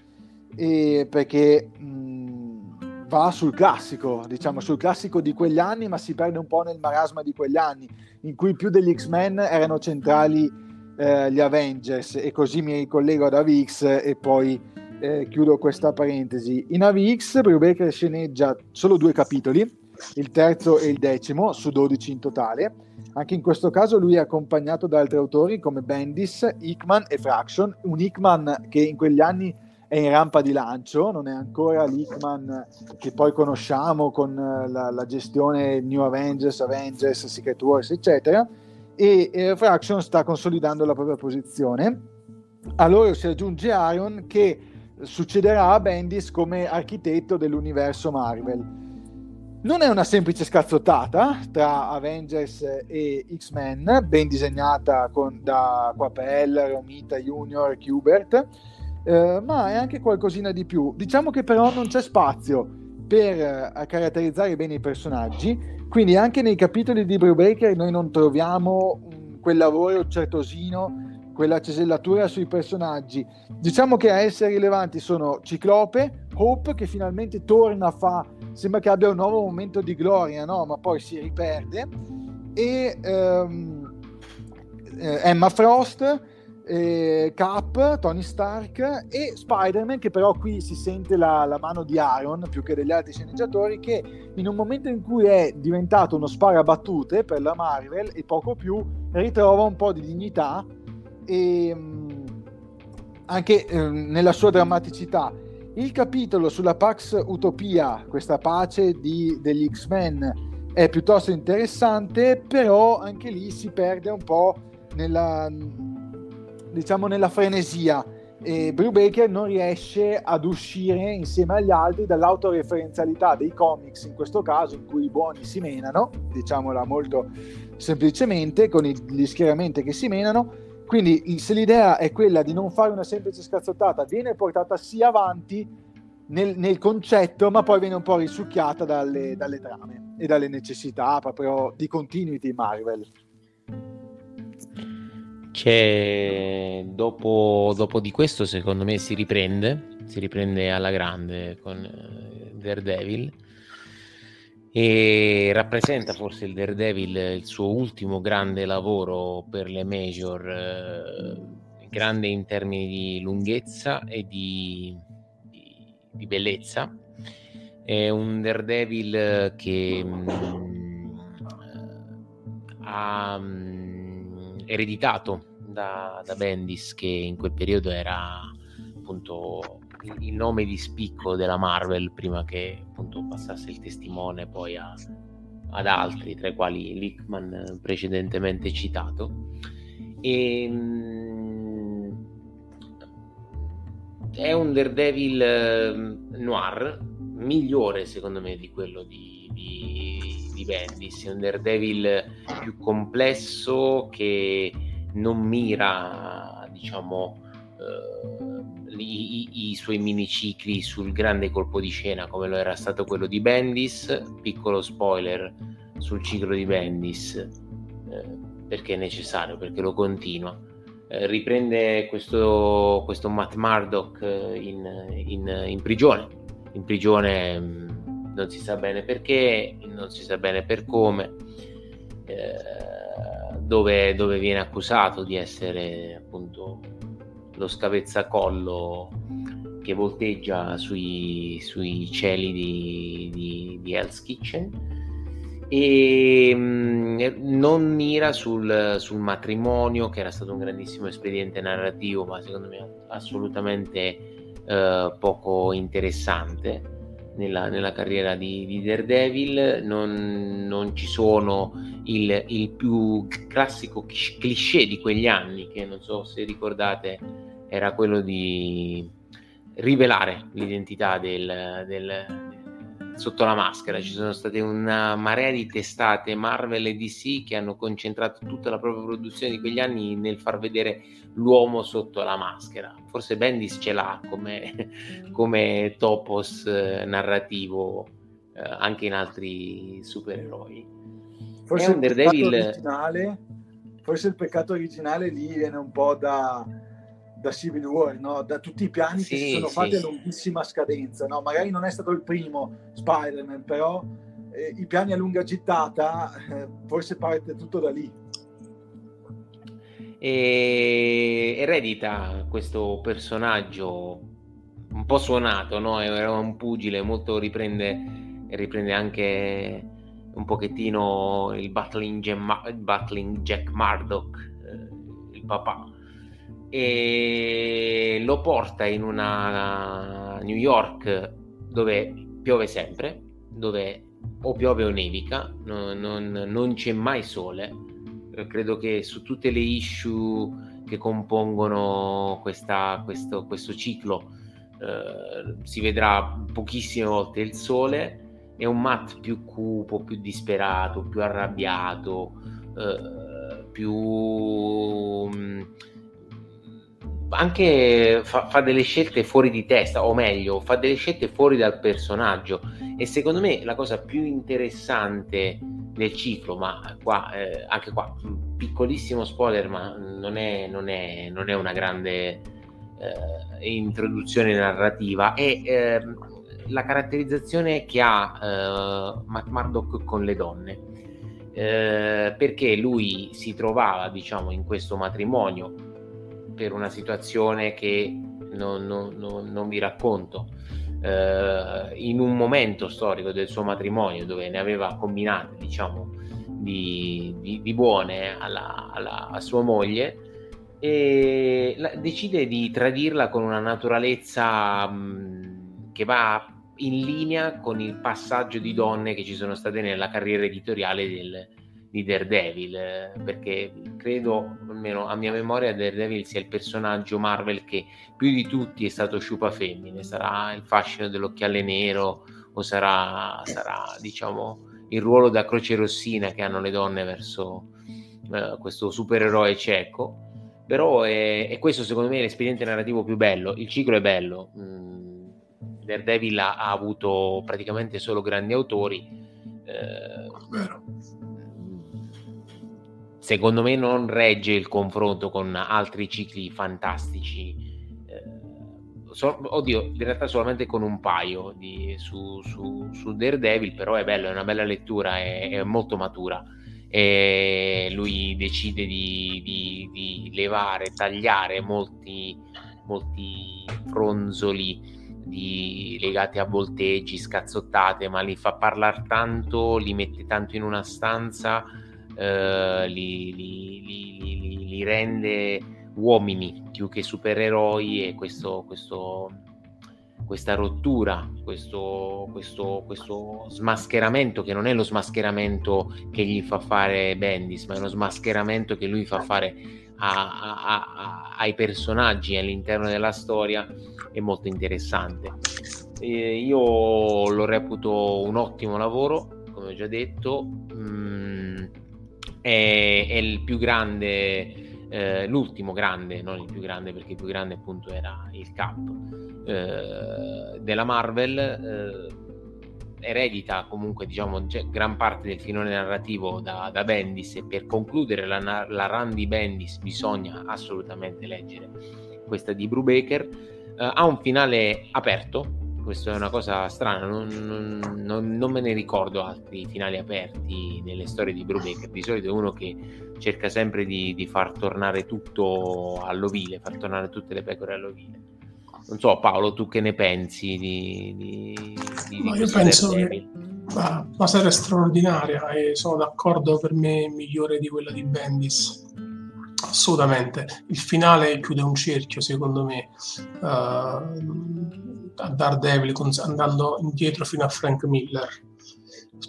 E perché mh, mm, va sul classico diciamo sul classico di quegli anni ma si perde un po' nel marasma di quegli anni in cui più degli X-Men erano centrali eh, gli Avengers e così mi ricollego ad AVX e poi eh, chiudo questa parentesi. In AVX Brubaker sceneggia solo due capitoli, il terzo e il decimo, su 12 in totale. Anche in questo caso lui è accompagnato da altri autori come Bendis, Hickman e Fraction, un Hickman che in quegli anni è in rampa di lancio, non è ancora l'Hickman che poi conosciamo con la, la gestione New Avengers, Avengers, Secret Wars, eccetera e eh, Fraction sta consolidando la propria posizione. A loro si aggiunge Iron che succederà a Bendis come architetto dell'universo Marvel. Non è una semplice scazzottata tra Avengers e X-Men, ben disegnata con, da Quapel, Romita Junior, Kubert, eh, ma è anche qualcosina di più. Diciamo che però non c'è spazio per eh, caratterizzare bene i personaggi quindi anche nei capitoli di Brubaker noi non troviamo quel lavoro certosino, quella cesellatura sui personaggi. Diciamo che a essere rilevanti sono Ciclope, Hope che finalmente torna, fa, sembra che abbia un nuovo momento di gloria, no? ma poi si riperde, e um, Emma Frost eh, Cap, Tony Stark e Spider-Man che però qui si sente la, la, mano di Iron più che degli altri sceneggiatori che in un momento in cui è diventato uno sparabattute per la Marvel e poco più ritrova un po' di dignità e mm, anche eh, nella sua drammaticità. Il capitolo sulla Pax Utopia questa pace di, degli X-Men è piuttosto interessante però anche lì si perde un po' nella diciamo nella frenesia e Brubaker non riesce ad uscire insieme agli altri dall'autoreferenzialità dei comics, in questo caso in cui i buoni si menano, diciamola molto semplicemente, con gli schieramenti che si menano. Quindi se l'idea è quella di non fare una semplice scazzottata, viene portata sì avanti nel, nel concetto, ma poi viene un po' risucchiata dalle, dalle trame e dalle necessità proprio di continuity Marvel c'è dopo, dopo, di questo secondo me si riprende si riprende alla grande con eh, Daredevil. E rappresenta forse il Daredevil il suo ultimo grande lavoro per le major eh, grande in termini di lunghezza e di, di, di bellezza. È un Daredevil che mh, mm, ha um, ereditato da, da Bendis che in quel periodo era appunto il nome di spicco della Marvel prima che appunto passasse il testimone poi a, ad altri, tra i quali Lickman precedentemente citato. E, um, è un Daredevil uh, noir migliore secondo me di quello di, di Bendis, è un Daredevil più complesso che non mira diciamo uh, i, i, i, suoi minicicli sul grande colpo di scena come lo era stato quello di Bendis. Piccolo spoiler sul ciclo di Bendis eh, perché è necessario perché lo continua. Eh, riprende questo, questo Matt Murdock eh, in, in, in prigione. In prigione mm, non si sa bene perché, non si sa bene per come, eh, dove, dove, viene accusato di essere appunto lo scavezzacollo che volteggia sui, sui cieli di, di, di Hell's Kitchen. E mm, non mira sul, sul, matrimonio che era stato un grandissimo espediente narrativo ma secondo me assolutamente eh, poco interessante nella, nella carriera di, di, Daredevil, non, non ci sono il, il, più classico cliché di quegli anni, che non so se ricordate, era quello di rivelare l'identità del, del sotto la maschera. Ci sono state una marea di testate Marvel e DC che hanno concentrato tutta la propria produzione di quegli anni nel far vedere l'uomo sotto la maschera. Forse Bendis ce l'ha come, come topos eh, narrativo eh, anche in altri supereroi. Forse il, originale, forse il peccato originale lì viene un po' da da Civil War, no? da tutti i piani sì, che si sono sì, fatti a lunghissima scadenza. No? Magari non è stato il primo Spider-Man, però eh, i piani a lunga gittata eh, forse parte tutto da lì. E eredita questo personaggio un po' suonato, no? era un pugile, molto riprende, riprende anche un pochettino il battling, Gem- battling Jack Murdoch, eh, il papà e lo porta in una New York dove piove sempre, dove o piove o nevica, non, non, non c'è mai sole. Eh, credo che su tutte le issue che compongono questa, questo, questo, ciclo eh, si vedrà pochissime volte il sole. È un Matt più cupo, più disperato, più arrabbiato, eh, più mm, anche fa, fa, delle scelte fuori di testa, o meglio, fa delle scelte fuori dal personaggio. E secondo me la cosa più interessante del ciclo, ma qua, eh, anche qua, piccolissimo spoiler, ma non è, non è, non è una grande eh, introduzione narrativa, è eh, la caratterizzazione che ha eh, Matt Murdock con le donne. Eh, perché lui si trovava, diciamo, in questo matrimonio per una situazione che non, non, non, non vi racconto. Eh, in un momento storico del suo matrimonio dove ne aveva combinate, diciamo, di, di, di buone alla, alla, a sua moglie e la, decide di tradirla con una naturalezza mh, che va in linea con il passaggio di donne che ci sono state nella carriera editoriale del, di Daredevil, perché credo, almeno a mia memoria, Daredevil sia il personaggio Marvel che più di tutti è stato sciupa femmine, sarà il fascino dell'occhiale nero o sarà, sarà diciamo, il ruolo da croce rossina che hanno le donne verso eh, questo supereroe cieco. Però è, è, questo secondo me l'espediente narrativo più bello, il ciclo è bello, mm, Daredevil ha, ha avuto praticamente solo grandi autori. Eh, secondo me non regge il confronto con altri cicli fantastici. Eh, so, oddio, in realtà solamente con un paio di, su, su, su, Daredevil, però è bello, è una bella lettura, è, è molto matura. E lui decide di, di, di levare, tagliare molti, molti fronzoli di, legati a volteggi, scazzottate, ma li fa parlare tanto, li mette tanto in una stanza eh, li, li, li, li, rende uomini più che supereroi e questo, questo, questa rottura, questo, questo, questo, smascheramento che non è lo smascheramento che gli fa fare Bendis, ma è uno smascheramento che lui fa fare a, a, a, ai personaggi all'interno della storia è molto interessante. Eh, io lo reputo un ottimo lavoro, come ho già detto, mm, è, è, il più grande, eh, l'ultimo grande, non il più grande perché il più grande appunto era il Cap eh, della Marvel. Eh, eredita comunque diciamo gran parte del filone narrativo da, da Bendis e per concludere la, la run di Bendis bisogna assolutamente leggere questa di Brubaker uh, ha un finale aperto questo è una cosa strana, non, non, non, me ne ricordo altri finali aperti nelle storie di Brubaker. Di solito è uno che cerca sempre di, di, far tornare tutto all'ovile, far tornare tutte le pecore all'ovile. Non so, Paolo, tu che ne pensi di, di, di no, Io penso che la, la serie straordinaria e sono d'accordo per me migliore di quella di Bendis assolutamente. Il finale chiude un cerchio, secondo me, uh, a Daredevil, andando indietro fino a Frank Miller.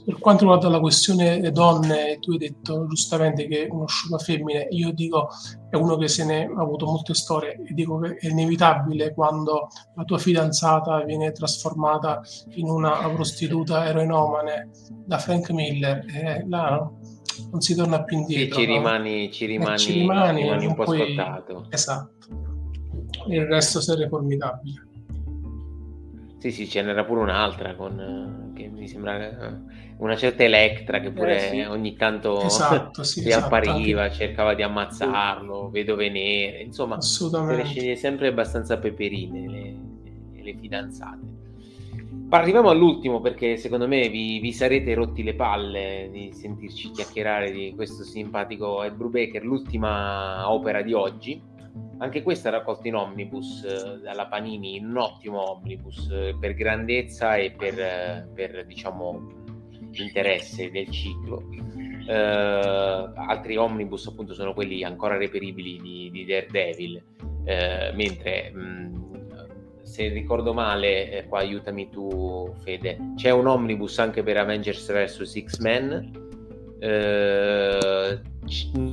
Per quanto riguarda la questione donne, tu hai detto giustamente che uno sciupa femmine, io dico è uno che se ne ha avuto molte storie e dico che è inevitabile quando la tua fidanzata viene trasformata in una prostituta eroinomane da Frank Miller, e là non si torna più indietro. Sì, ci, no? rimani, ci, rimani, eh, ci rimani, rimani un po' poi... scottato. Esatto. Il resto sarebbe formidabile. Sì, sì, ce n'era pure un'altra con, che mi sembra eh, una certa Electra che pure eh, sì. ogni tanto esatto, sì, riappariva, esatto. cercava di ammazzarlo, vedove nere, insomma, se le sceglie sempre abbastanza peperine le, le fidanzate. Arriviamo all'ultimo perché secondo me vi, vi, sarete rotti le palle di sentirci chiacchierare di questo simpatico Ed Brubaker, l'ultima opera di oggi. Anche questa è raccolta in omnibus eh, dalla Panini, un ottimo omnibus eh, per grandezza e per, eh, per diciamo, interesse del ciclo. Eh, altri omnibus appunto sono quelli ancora reperibili di, di Daredevil, eh, mentre mh, se ricordo male, eh, qua aiutami tu Fede, c'è un omnibus anche per Avengers vs X-Men, eh,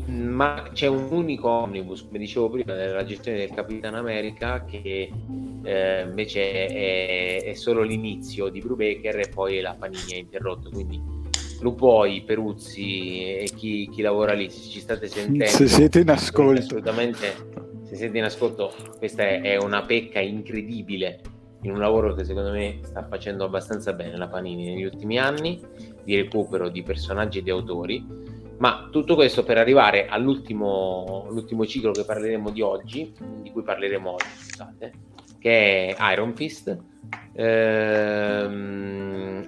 ma c'è un unico omnibus, come dicevo prima, nella gestione del Capitan America che eh, invece è, è, solo l'inizio di Brubaker e poi la Panini è interrotto, quindi lo puoi Peruzzi e chi, chi lavora lì, se ci state sentendo, se siete in ascolto, assolutamente se siete in ascolto, questa è, una pecca incredibile in un lavoro che secondo me sta facendo abbastanza bene la Panini negli ultimi anni di recupero di personaggi e di autori. Ma tutto questo per arrivare all'ultimo ciclo che parleremo di oggi, di cui parleremo oggi, scusate, che è Iron Fist. Ehm,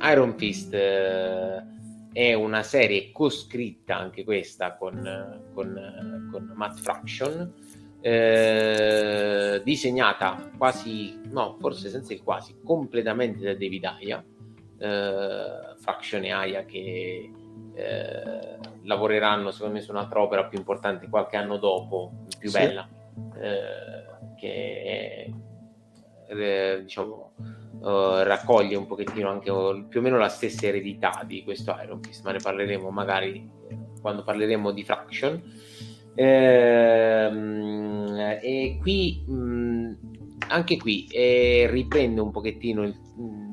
Iron Fist eh, è una serie coscritta anche questa con, con, con Matt Fraction eh, disegnata quasi, no, forse senza il quasi, completamente da David Aya, eh, Faction e Aya che eh, lavoreranno secondo me su un'altra opera più importante qualche anno dopo, più sì. bella, eh, che è, eh, diciamo, uh, raccoglie un pochettino anche più o meno la stessa eredità di questo Iron Fist, ma ne parleremo magari quando parleremo di Fraction Ehm, e qui, mh, anche qui, eh, riprende un pochettino il,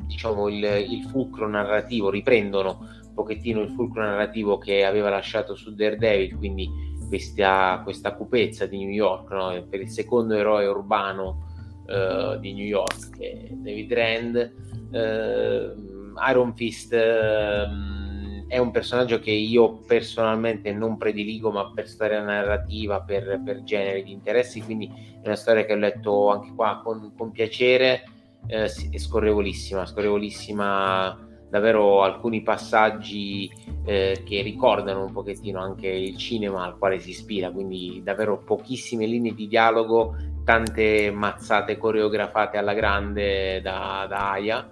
diciamo, il, il fulcro narrativo, riprendono un pochettino il fulcro narrativo che aveva lasciato su Daredevil, quindi questa, questa cupezza di New York, no? per il secondo eroe urbano uh, di New York, che è David Rand. Uh, Iron Fist uh, è un personaggio che io personalmente non prediligo, ma per storia narrativa, per, per genere di interessi, quindi è una storia che ho letto anche qua con, con piacere, eh, è scorrevolissima, scorrevolissima davvero alcuni passaggi eh, che ricordano un pochettino anche il cinema al quale si ispira, quindi davvero pochissime linee di dialogo, tante mazzate coreografate alla grande da, da Aya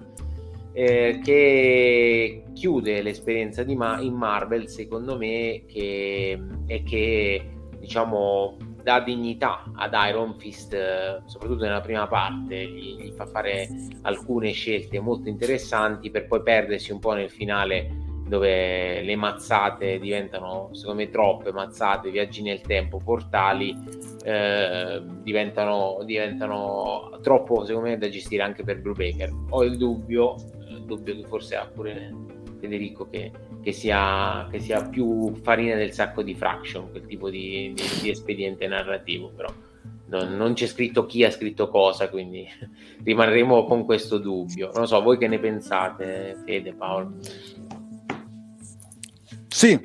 eh, che chiude l'esperienza di Ma- in Marvel, secondo me, che, e che diciamo dà dignità ad Iron Fist, soprattutto nella prima parte, gli, gli, fa fare alcune scelte molto interessanti per poi perdersi un po' nel finale dove le mazzate diventano secondo me troppe mazzate, viaggi nel tempo, portali eh, diventano, diventano troppo secondo me da gestire anche per Brubaker. Ho il dubbio, dubbio che forse ha pure Federico che, che, sia, che sia più farina del sacco di Fraction, quel tipo di, di, di espediente narrativo, però non, non, c'è scritto chi ha scritto cosa, quindi rimarremo con questo dubbio. Non so, voi che ne pensate, Fede, Paolo? Sì,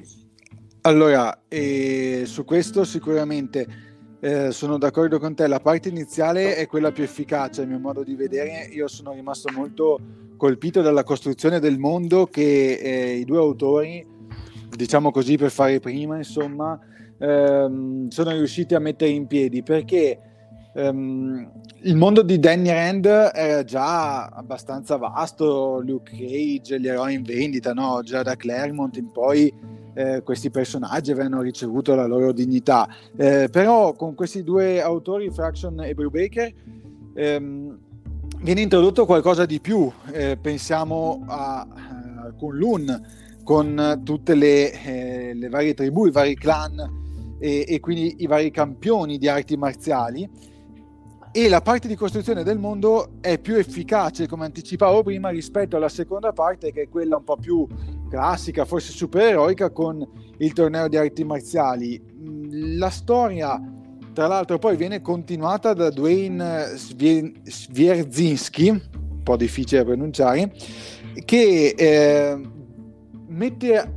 allora, eh, su questo sicuramente eh, sono d'accordo con te. La parte iniziale è quella più efficace, a mio modo di vedere. Io sono rimasto molto colpito dalla costruzione del mondo che eh, i due autori, diciamo così per fare prima, insomma, ehm, sono riusciti a mettere in piedi perché ehm, il mondo di Danny Rand era già abbastanza vasto, Luke Cage, gli eroi in vendita, no? già da Claremont in poi eh, questi personaggi avevano ricevuto la loro dignità. Eh, però con questi due autori, Fraction e Brubaker, ehm, viene introdotto qualcosa di più. Eh, pensiamo a, a Kunlun con tutte le, eh, le, varie tribù, i vari clan e, e quindi i vari campioni di arti marziali e la parte di costruzione del mondo è più efficace, come anticipavo prima, rispetto alla seconda parte, che è quella un po' più classica, forse supereroica, con il torneo di arti marziali. Mm, la storia, tra l'altro, poi viene continuata da Dwayne Svierzinski, un po' difficile da pronunciare, che eh, mette,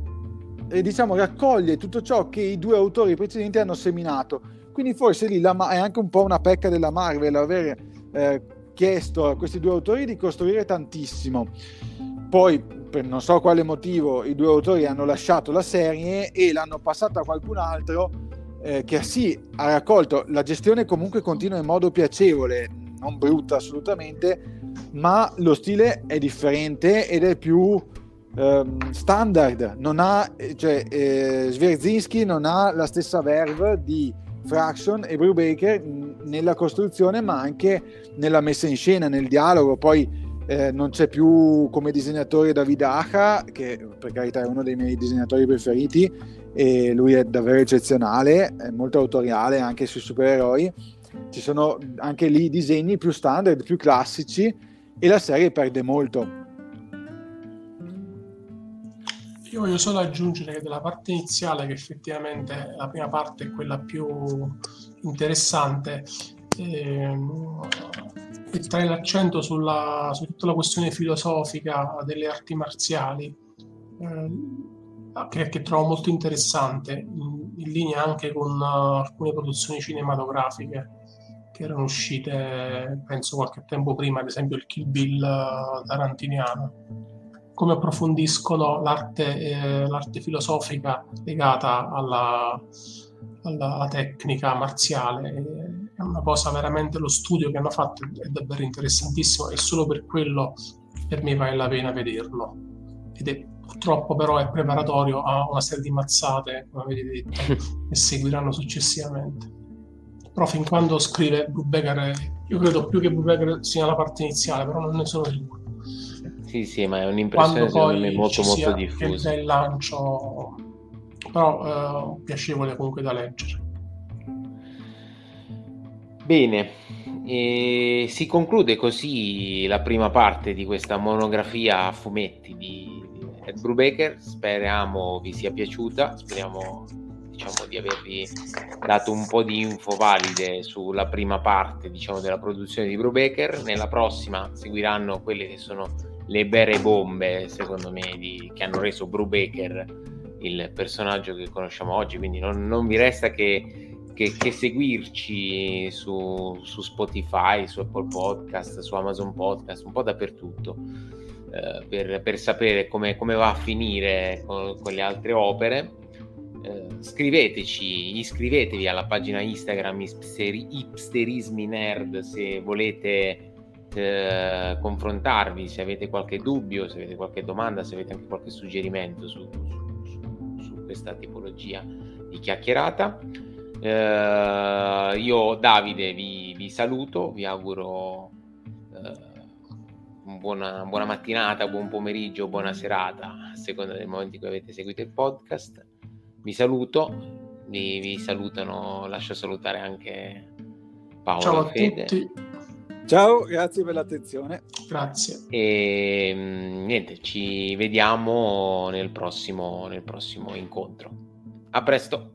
eh, diciamo, raccoglie tutto ciò che i due autori precedenti hanno seminato quindi forse lì la, è anche un po' una pecca della Marvel aver eh, chiesto a questi due autori di costruire tantissimo. Poi, per non so quale motivo, i due autori hanno lasciato la serie e l'hanno passata a qualcun altro eh, che sì, ha raccolto. La gestione comunque continua in modo piacevole, non brutta assolutamente, ma lo stile è differente ed è più ehm, standard. Non ha, cioè, eh, Sverzinski non ha la stessa verve di Fraction e Brubaker nella costruzione ma anche nella messa in scena, nel dialogo. Poi eh, non c'è più come disegnatore David Aja, che per carità è uno dei miei disegnatori preferiti e lui è davvero eccezionale, è molto autoriale anche sui supereroi. Ci sono anche lì disegni più standard, più classici e la serie perde molto Io voglio solo aggiungere che della parte iniziale, che effettivamente la prima parte è quella più interessante, ehm, mettere l'accento sulla, su tutta la questione filosofica delle arti marziali, eh, che, che, trovo molto interessante, in, in linea anche con uh, alcune produzioni cinematografiche che erano uscite, penso, qualche tempo prima, ad esempio il Kill Bill uh, tarantiniano come approfondiscono l'arte, eh, l'arte filosofica legata alla, alla, alla, tecnica marziale. È una cosa veramente, lo studio che hanno fatto è davvero interessantissimo e solo per quello per me vale la pena vederlo. Ed è, purtroppo però è preparatorio a una serie di mazzate, come avete detto, che seguiranno successivamente. Però fin quando scrive Brubaker, io credo più che Brubaker sia la parte iniziale, però non ne sono sicuro. Sì, sì, ma è un'impressione secondo me molto molto diffusa. Il lancio, però eh, piacevole comunque da leggere. Bene, e si conclude così la prima parte di questa monografia a fumetti di Ed Brubaker. Speriamo vi sia piaciuta, speriamo diciamo, di avervi dato un po' di info valide sulla prima parte diciamo, della produzione di Brubaker. Nella prossima seguiranno quelle che sono le vere bombe, secondo me, di, che hanno reso Brubaker il personaggio che conosciamo oggi. Quindi non, non vi resta che, che, che seguirci su, su, Spotify, su Apple Podcast, su Amazon Podcast, un po' dappertutto. Eh, per, per, sapere come, come, va a finire con, con le altre opere, eh, scriveteci, iscrivetevi alla pagina Instagram Ipsterismi Nerd se volete eh, confrontarvi se avete qualche dubbio, se avete qualche domanda, se avete anche qualche suggerimento su, su, su questa tipologia di chiacchierata. Eh, io Davide vi, vi, saluto, vi auguro eh, buona, buona mattinata, buon pomeriggio, buona serata, a seconda del momento in cui avete seguito il podcast. Vi saluto, vi, vi salutano, lascio salutare anche Paolo Ciao a Fede. tutti. Ciao, grazie per l'attenzione. Grazie. E mm, niente, ci vediamo nel prossimo, nel prossimo incontro. A presto.